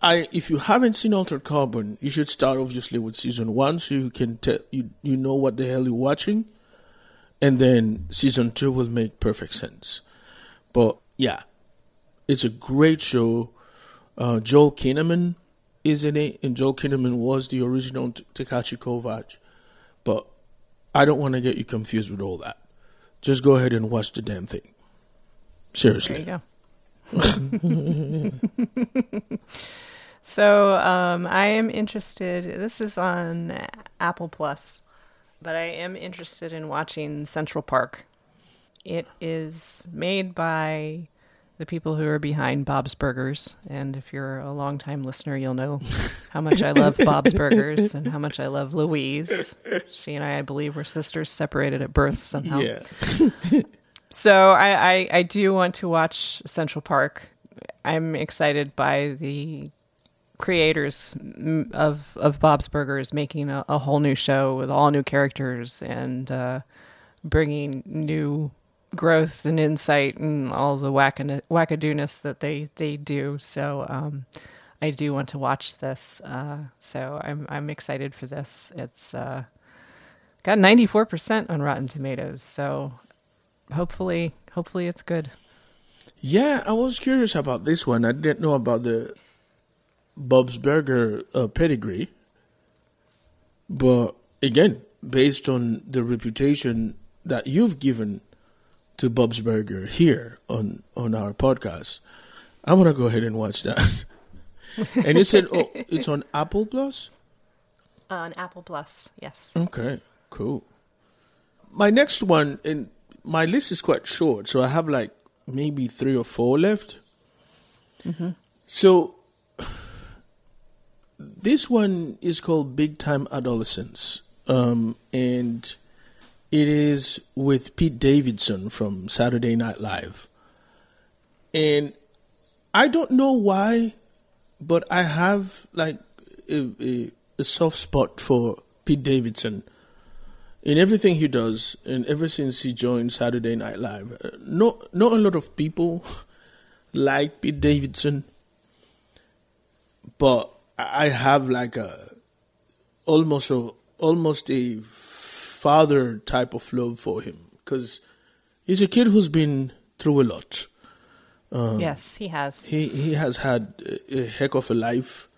I, if you haven't seen Altered Carbon, you should start obviously with season one, so you can tell you you know what the hell you're watching, and then season two will make perfect sense. But yeah, it's a great show. Uh, Joel Kinnaman is in it, and Joel Kinnaman was the original Takeshi Kovacs. But I don't want to get you confused with all that. Just go ahead and watch the damn thing. Seriously. so um, I am interested. This is on Apple Plus, but I am interested in watching Central Park. It is made by the people who are behind Bob's Burgers, and if you're a longtime listener, you'll know how much I love Bob's Burgers and how much I love Louise. She and I, I believe, were sisters separated at birth somehow. Yeah. So I, I, I do want to watch Central Park. I'm excited by the creators of of Bob's Burgers making a, a whole new show with all new characters and uh, bringing new growth and insight and all the wackadooness that they they do. So um, I do want to watch this. Uh, so I'm I'm excited for this. It's uh, got 94% on Rotten Tomatoes. So hopefully hopefully it's good Yeah, I was curious about this one. I didn't know about the Bob's Burger uh, pedigree. But again, based on the reputation that you've given to Bob's Burger here on, on our podcast, I want to go ahead and watch that. and you said, oh, it's on Apple Plus? on apple plus yes Okay, cool. My next one, and my list is quite short, so I have like maybe three or four left. So this one is called Big Time Adolescence, um, and it is with Pete Davidson from Saturday Night Live, and I don't know why, but I have like a, a, a soft spot for Pete Davidson in everything he does, and ever since he joined Saturday Night Live. Uh, not not a lot of people like Pete Davidson, but I I have like a almost a almost a father type of love for him because he's a kid who's been through a lot. yes he has He he has had a, a heck of a life,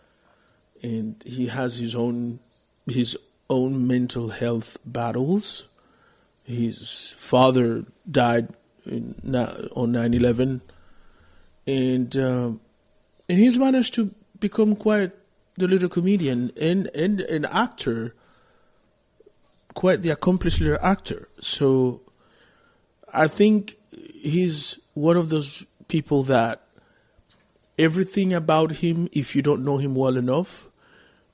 and he has his own his own mental health battles. His father died in, on 9-11, and um, and he's managed to become quite the little comedian and and an actor, quite the accomplished little actor. So I think he's one of those people that everything about him, if you don't know him well enough,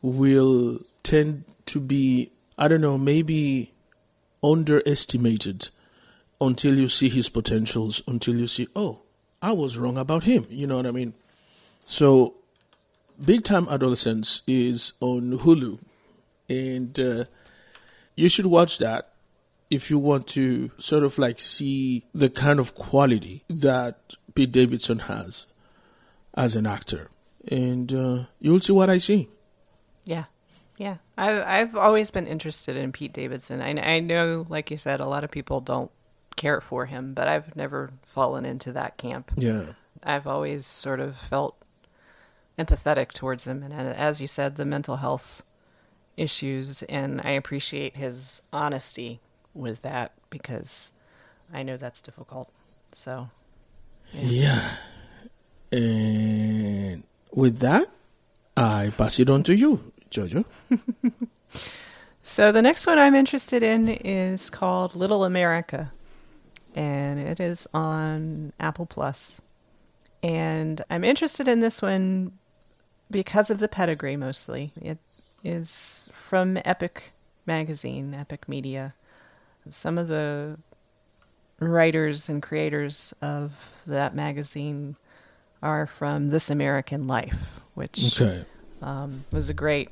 will tend to be, I don't know, maybe underestimated until you see his potentials, until you see, oh, I was wrong about him. You know what I mean? So, Big Time Adolescence is on Hulu, and uh, you should watch that if you want to sort of like see the kind of quality that Pete Davidson has as an actor, and uh, you'll see what I see. Yeah, yeah. I, I've always been interested in Pete Davidson. I, I know, like you said, a lot of people don't care for him, but I've never fallen into that camp. Yeah, I've always sort of felt empathetic towards him, and uh, as you said, the mental health issues, and I appreciate his honesty with that because I know that's difficult. So, Yeah. And with that, I pass it on to you, Jojo. So the next one I'm interested in is called Little America, and it is on Apple Plus. And I'm interested in this one because of the pedigree mostly. It is from Epic Magazine, Epic Media. Some of the writers and creators of that magazine are from This American Life, which Okay. um, was a great,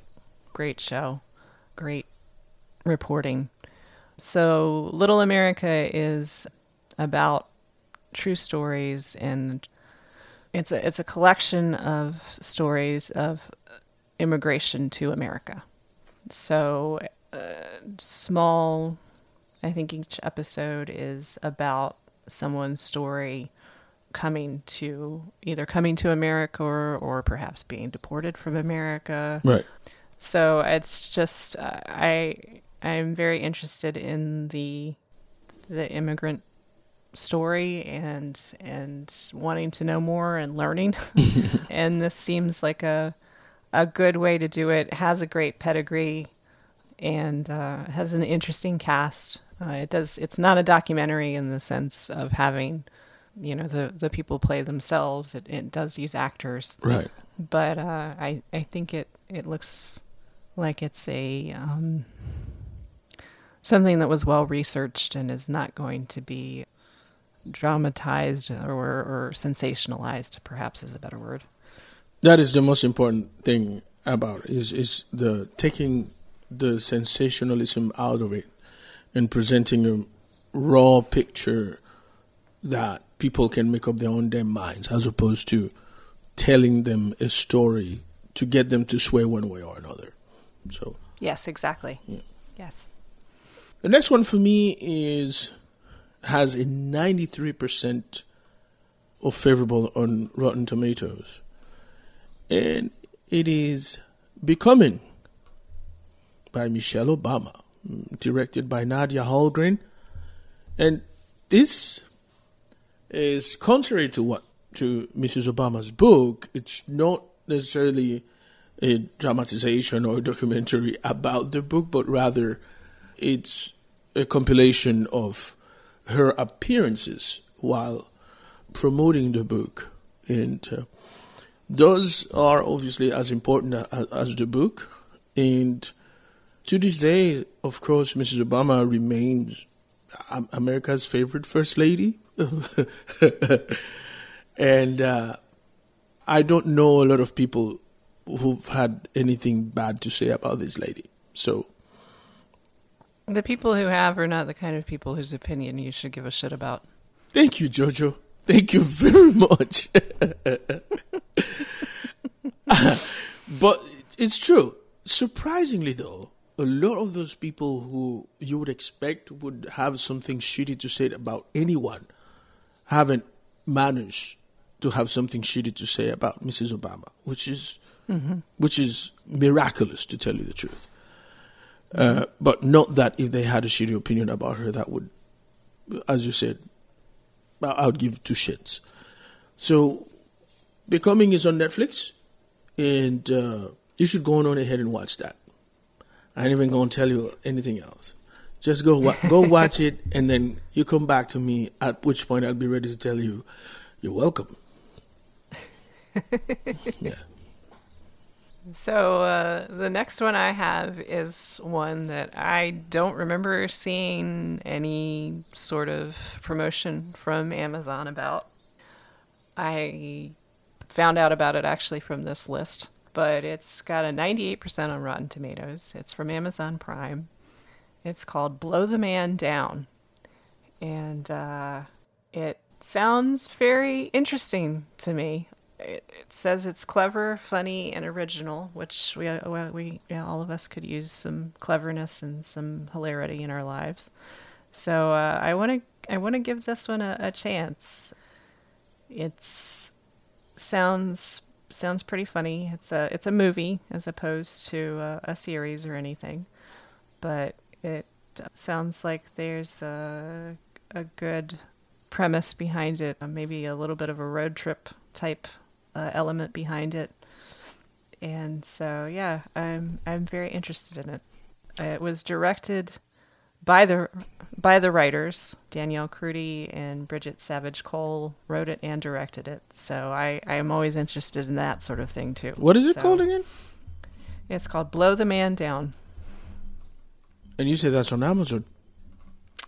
great show, great reporting. So, Little America is about true stories, and it's a it's a collection of stories of immigration to America. So, uh, small. I think each episode is about someone's story coming to either coming to America or, or perhaps being deported from America. Right. So it's just uh, I I'm very interested in the the immigrant story and and wanting to know more and learning. and this seems like a a good way to do it. Has a great pedigree and uh, has an interesting cast. Uh, it does. It's not a documentary in the sense of having, you know, the the people play themselves. It it does use actors Right. but uh, I I think it it looks like it's a um, something that was well researched and is not going to be dramatized or or sensationalized. Perhaps is a better word. That is the most important thing about it, is is the taking the sensationalism out of it and presenting a raw picture that people can make up their own damn minds as opposed to telling them a story to get them to swear one way or another. So Yes, exactly. Yes. the next one for me is has a 93% of favorable on Rotten Tomatoes. And it is Becoming by Michelle Obama, directed by Nadia Hallgren. And this is contrary to what to Mrs. Obama's book, it's not necessarily a dramatization or a documentary about the book, but rather it's a compilation of her appearances while promoting the book. And uh, those are obviously as important as, as the book. And to this day, of course, Mrs. Obama remains America's favorite first lady. and uh, I don't know a lot of people who've had anything bad to say about this lady. So The people who have are not the kind of people whose opinion you should give a shit about. thank you, Jojo. Thank you very much. but it's true. Surprisingly, though, a lot of those people who you would expect would have something shitty to say about anyone haven't managed to have something shitty to say about Mrs. Obama, which is which is miraculous to tell you the truth. Uh, but not that if they had a shitty opinion about her, that would, as you said, I would give two shits. So, Becoming is on Netflix, and uh, you should go on ahead and watch that. I ain't even gonna tell you anything else. Just go wa- go watch it, and then you come back to me. At which point I'll be ready to tell you, you're welcome. yeah. So uh, the next one I have is one that I don't remember seeing any sort of promotion from Amazon about. I found out about it actually from this list, but it's got a 98% on Rotten Tomatoes. It's from Amazon Prime. It's called Blow the Man Down. And uh, it sounds very interesting to me. It, it says it's clever, funny, and original, which we uh, we yeah, all of us could use some cleverness and some hilarity in our lives. So uh, I want to I want to give this one a, a chance. It's sounds sounds pretty funny. It's a it's a movie as opposed to a, a series or anything, but it sounds like there's a a good premise behind it, uh, maybe a little bit of a road trip type uh, element behind it. And so, yeah, I'm I'm very interested in it. It was directed by the by the writers Danielle Krudy and Bridget Savage Cole wrote it and directed it. So I I am always interested in that sort of thing too. What is it So, called again? It's called Blow the Man Down. And you say that's on Amazon.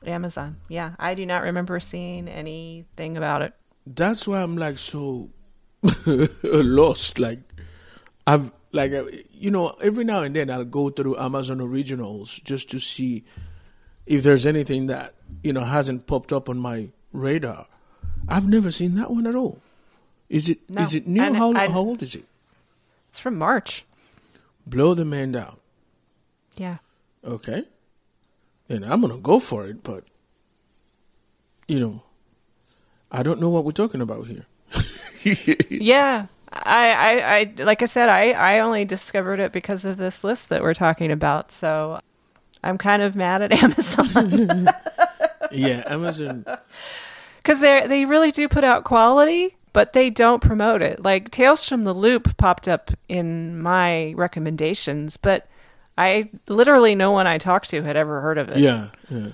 Amazon. Yeah, I do not remember seeing anything about it. That's why I'm like so lost. Like I've like uh, you know every now and then I'll go through Amazon Originals just to see if there's anything that you know hasn't popped up on my radar. I've never seen that one at all. Is it? Is No. it new? And how I- how old is it? It's from March. Blow the man down. Yeah. Okay. And I'm gonna go for it, but you know, I don't know what we're talking about here. Yeah. I, I, I like I said, I, I only discovered it because of this list that we're talking about. So I'm kind of mad at Amazon yeah, Amazon. because they they really do put out quality, but they don't promote it. Like Tales from the Loop popped up in my recommendations, but I literally no one I talked to had ever heard of it. Yeah, yeah.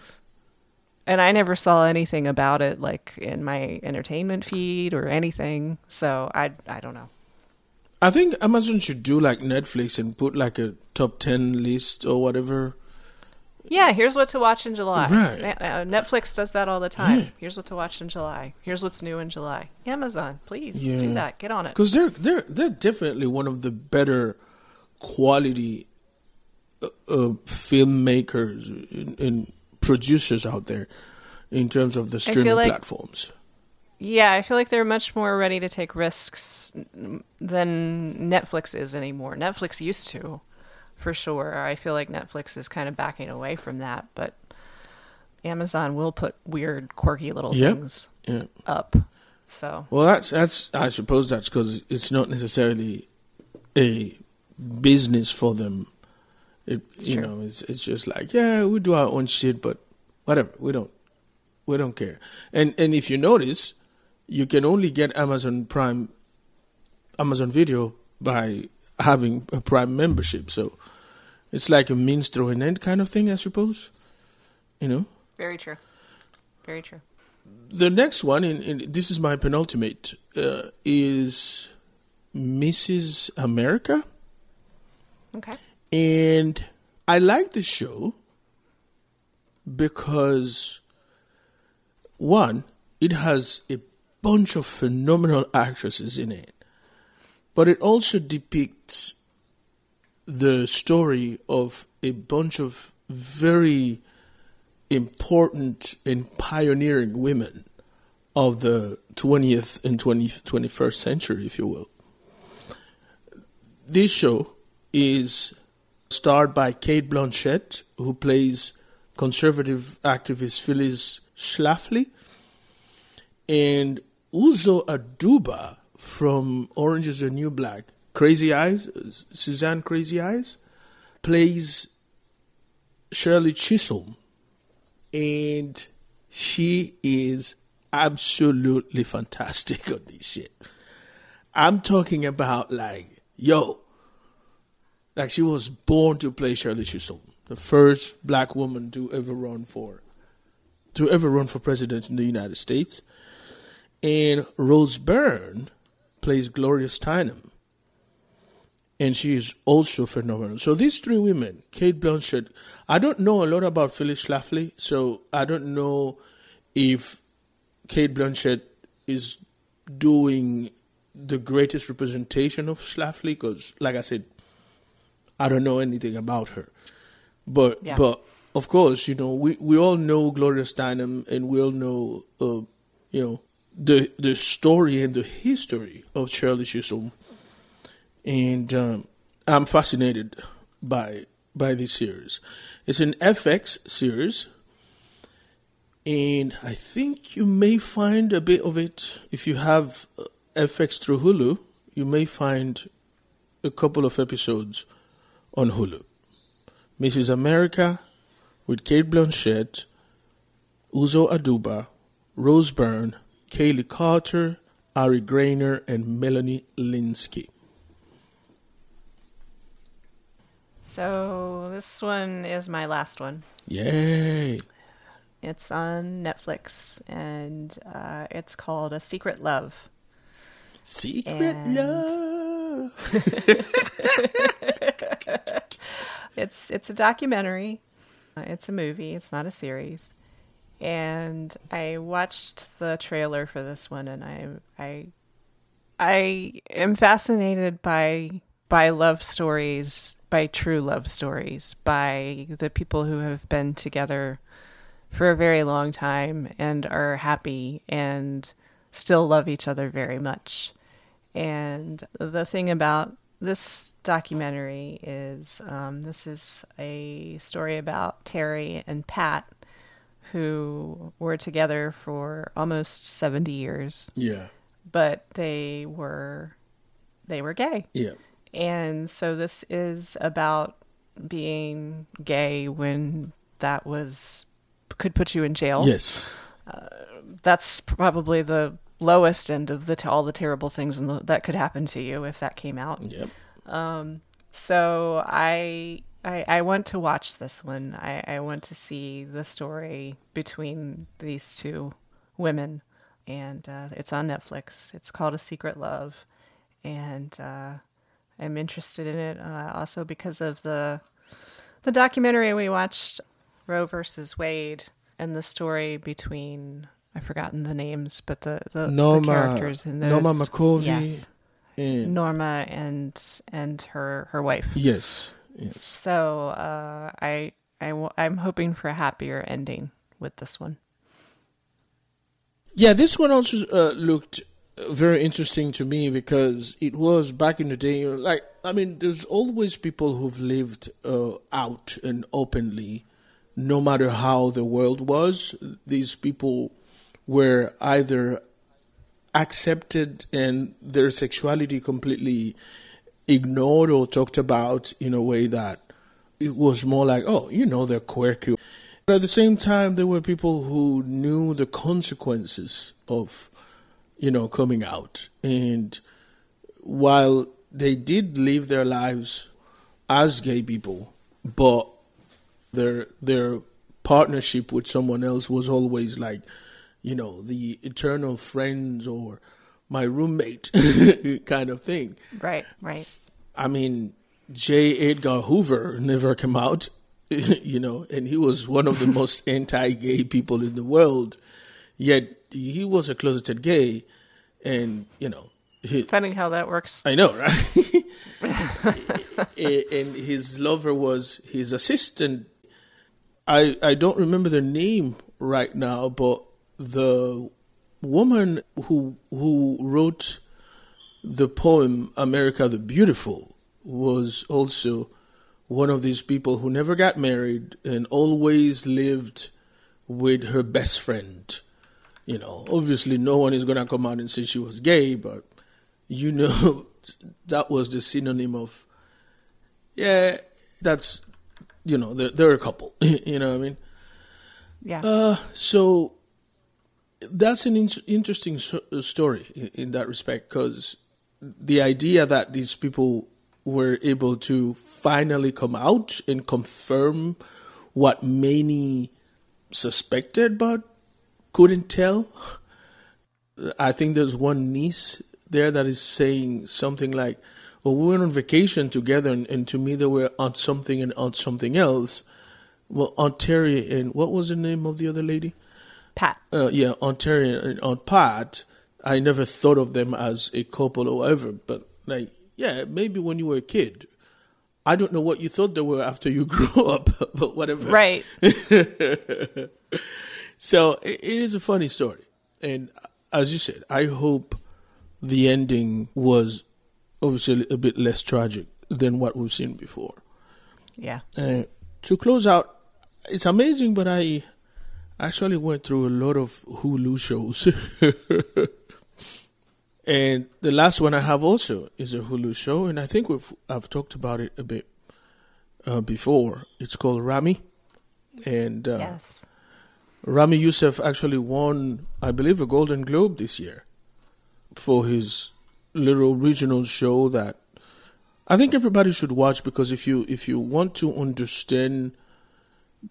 And I never saw anything about it like in my entertainment feed or anything. So I I don't know. I think Amazon should do like Netflix and put like a top ten list or whatever. Yeah, here's what to watch in July. Right. Uh, Netflix does that all the time. Yeah. Here's what to watch in July. Here's what's new in July. Amazon, please Yeah. do that. Get on it. Because they're they're they're definitely one of the better quality uh, uh, filmmakers in, and producers out there in terms of the streaming like- platforms. Yeah, I feel like they're much more ready to take risks than Netflix is anymore. Netflix used to, for sure. I feel like Netflix is kind of backing away from that, but Amazon will put weird, quirky little Yep. things Yeah. up. So Well, that's that's. I suppose that's because it's not necessarily a business for them. It you true. know it's it's just like yeah we do our own shit, but whatever we don't we don't care. And and if you notice, you can only get Amazon Prime, Amazon Video by having a Prime membership. So it's like a means to an end kind of thing, I suppose. You know. very true. Very true. The next one, in this is my penultimate, uh, is Mrs. America, Okay. And I like the show because one, it has a bunch of phenomenal actresses in it, but it also depicts the story of a bunch of very important and pioneering women of the 20th and 20, 21st century, if you will. This show is starred by Cate Blanchett, who plays conservative activist Phyllis Schlafly, and Uzo Aduba from Orange is the New Black, Crazy Eyes, Suzanne Crazy Eyes, plays Shirley Chisholm, and she is absolutely fantastic on this shit. I'm talking about like, yo, like she was born to play Shirley Chisholm, the first black woman to ever run for, to ever run for president in the United States, and Rose Byrne plays Gloria Steinem, and she is also phenomenal. So these three women, Cate Blanchett, I don't know a lot about Phyllis Schlafly, so I don't know if Cate Blanchett is doing the greatest representation of Schlafly because, like I said, I don't know anything about her. But Yeah. but of course, you know, we, we all know Gloria Steinem and we all know uh, you know the the story and the history of Shirley Chisholm, and um, I'm fascinated by by this series. It's an FX series, and I think you may find a bit of it if you have uh, FX through Hulu. You may find a couple of episodes on Hulu. Mrs. America with Cate Blanchett, Uzo Aduba, Rose Byrne, Kayli Carter, Ari Graynor, and Melanie Lynskey. So this one is my last one. Yay! It's on Netflix and uh, it's called A Secret Love. Secret And- love. It's it's a documentary. Uh, It's a movie. It's not a series. And I watched the trailer for this one, and I I I am fascinated by by love stories, by true love stories, by the people who have been together for a very long time and are happy and still love each other very much. And the thing about this documentary is um, this is a story about Terry and Pat, who were together for almost 70 years, Yeah, but they were they were gay. yeah, And so this is about being gay when that was could put you in jail. yes, That's probably the lowest end of the all the terrible things in the, that could happen to you if that came out. yep. So I I, I want to watch this one. I, I want to see the story between these two women, and uh, it's on Netflix. It's called A Secret Love, and uh, I'm interested in it uh, also because of the the documentary we watched, Roe versus Wade, and the story between I've forgotten the names, but the the, the Norma- characters in those. Norma McCorvey yes, And Norma and and her her wife. yes, yes. So uh, I I w- I'm hoping for a happier ending with this one. Yeah, this one also uh, looked uh, very interesting to me because it was back in the day. Like, I mean, there's always people who've lived uh, out and openly, no matter how the world was. These people were either accepted and their sexuality completely ignored or talked about in a way that it was more like, oh, you know, they're quirky. But at the same time, there were people who knew the consequences of, you know, coming out. And while they did live their lives as gay people, but their their partnership with someone else was always like, you know, the eternal friends or my roommate kind of thing. Right, right. I mean, J. Edgar Hoover never came out, you know, and he was one of the most anti-gay people in the world. Yet he was a closeted gay, and you know, he, Funny how that works. I know, right? and his lover was his assistant. I I don't remember the name right now, but the woman who who wrote the poem America the Beautiful was also one of these people who never got married and always lived with her best friend. You know, obviously no one is going to come out and say she was gay, but you know that was the synonym of yeah, that's you know, they're, they're a couple, you know what I mean? Yeah. Uh, so that's an in- interesting so- uh, story in, in that respect because the idea that these people were able to finally come out and confirm what many suspected but couldn't tell. I think there's one niece there that is saying something like, "Well, we went on vacation together, and, and to me they were on something and on something else." Well, Aunt Terry and what was the name of the other lady? Pat. uh, yeah, Aunt Terry and Aunt Pat, I never thought of them as a couple or whatever, but like, yeah, maybe when you were a kid. I don't know what you thought they were after you grew up, but whatever. Right. So it, it is a funny story. And as you said, I hope the ending was obviously a bit less tragic than what we've seen before. Yeah. Uh, to close out, it's amazing, but I actually went through a lot of Hulu shows. and the last one I have also is a Hulu show, and I think we've I've talked about it a bit uh, before. It's called Ramy, and uh, Yes. Ramy Youssef actually won, I believe, a Golden Globe this year for his little regional show that I think everybody should watch because if you if you want to understand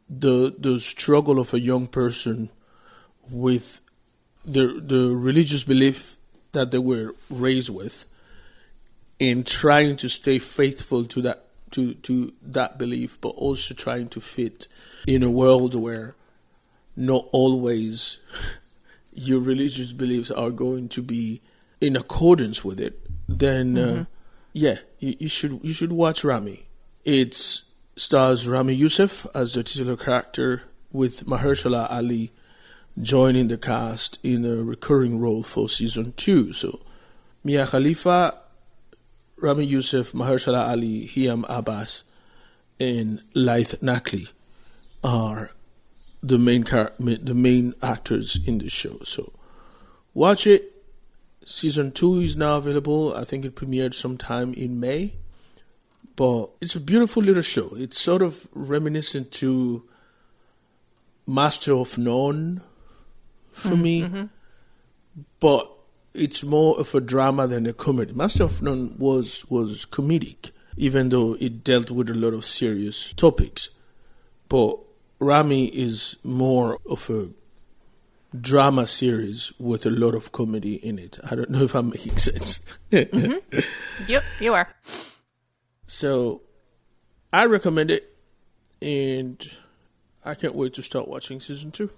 the the struggle of a young person with the the religious belief that they were raised with in trying to stay faithful to that to to that belief but also trying to fit in a world where not always your religious beliefs are going to be in accordance with it then uh, yeah you, you should you should watch Ramy. It's stars Ramy Youssef as the titular character with Mahershala Ali joining the cast in a recurring role for season two. So May Calamawy, Ramy Youssef, Mahershala Ali, Hiam Abbass, and Laith Nakli are the main ma- the main actors in the show. So watch it. Season two is now available. I think it premiered sometime in May. But it's a beautiful little show. It's sort of reminiscent to Master of None for me, mm-hmm, mm-hmm. but it's more of a drama than a comedy. Master of None was was comedic, even though it dealt with a lot of serious topics. But Ramy is more of a drama series with a lot of comedy in it. I don't know if I'm making sense. Mm-hmm. Yep, you are. So I recommend it, and I can't wait to start watching season two.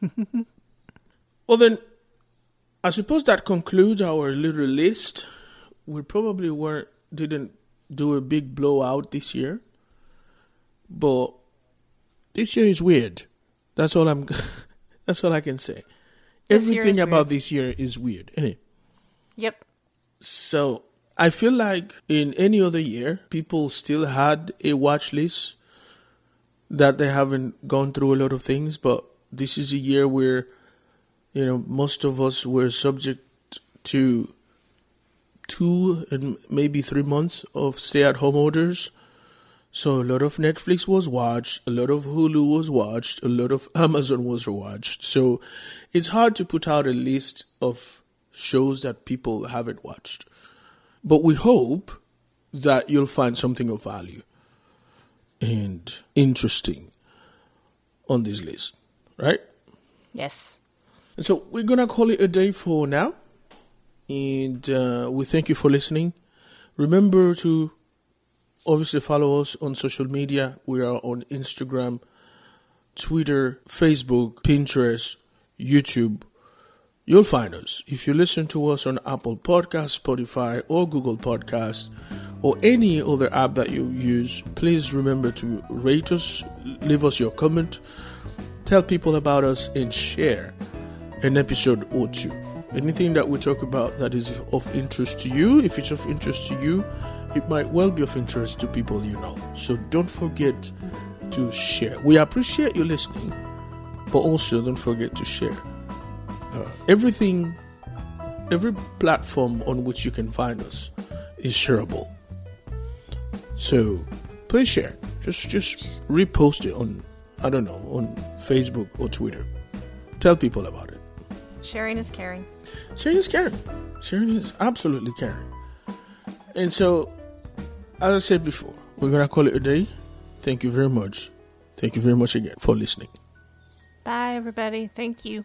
well, then, I suppose that concludes our little list. We probably weren't didn't do a big blowout this year, but this year is weird. That's all I'm. that's all I can say. This Everything about weird. this year is weird, isn't it? Yep. So I feel like in any other year, people still had a watch list that they haven't gone through a lot of things, but this is a year where, you know, most of us were subject to two and maybe three months of stay at home orders. So a lot of Netflix was watched, a lot of Hulu was watched, a lot of Amazon was watched. So it's hard to put out a list of shows that people haven't watched. But we hope that you'll find something of value and interesting on this list, right? Yes. And so we're going to call it a day for now. And uh, we thank you for listening. Remember to obviously follow us on social media. We are on Instagram, Twitter, Facebook, Pinterest, YouTube. You'll find us. If you listen to us on Apple Podcasts, Spotify, or Google Podcasts, or any other app that you use, please remember to rate us, leave us your comment, tell people about us, and share an episode or two. Anything that we talk about that is of interest to you, if it's of interest to you, it might well be of interest to people you know. So don't forget to share. We appreciate you listening, but also don't forget to share. Uh, everything, every platform on which you can find us is shareable. So please share. Just just repost it on I don't know on Facebook or Twitter. Tell people about it. Sharing is caring. Sharing is caring. Sharing is absolutely caring. And so, as I said before, we're gonna call it a day. Thank you very much. Thank you very much again for listening. Bye, everybody. Thank you.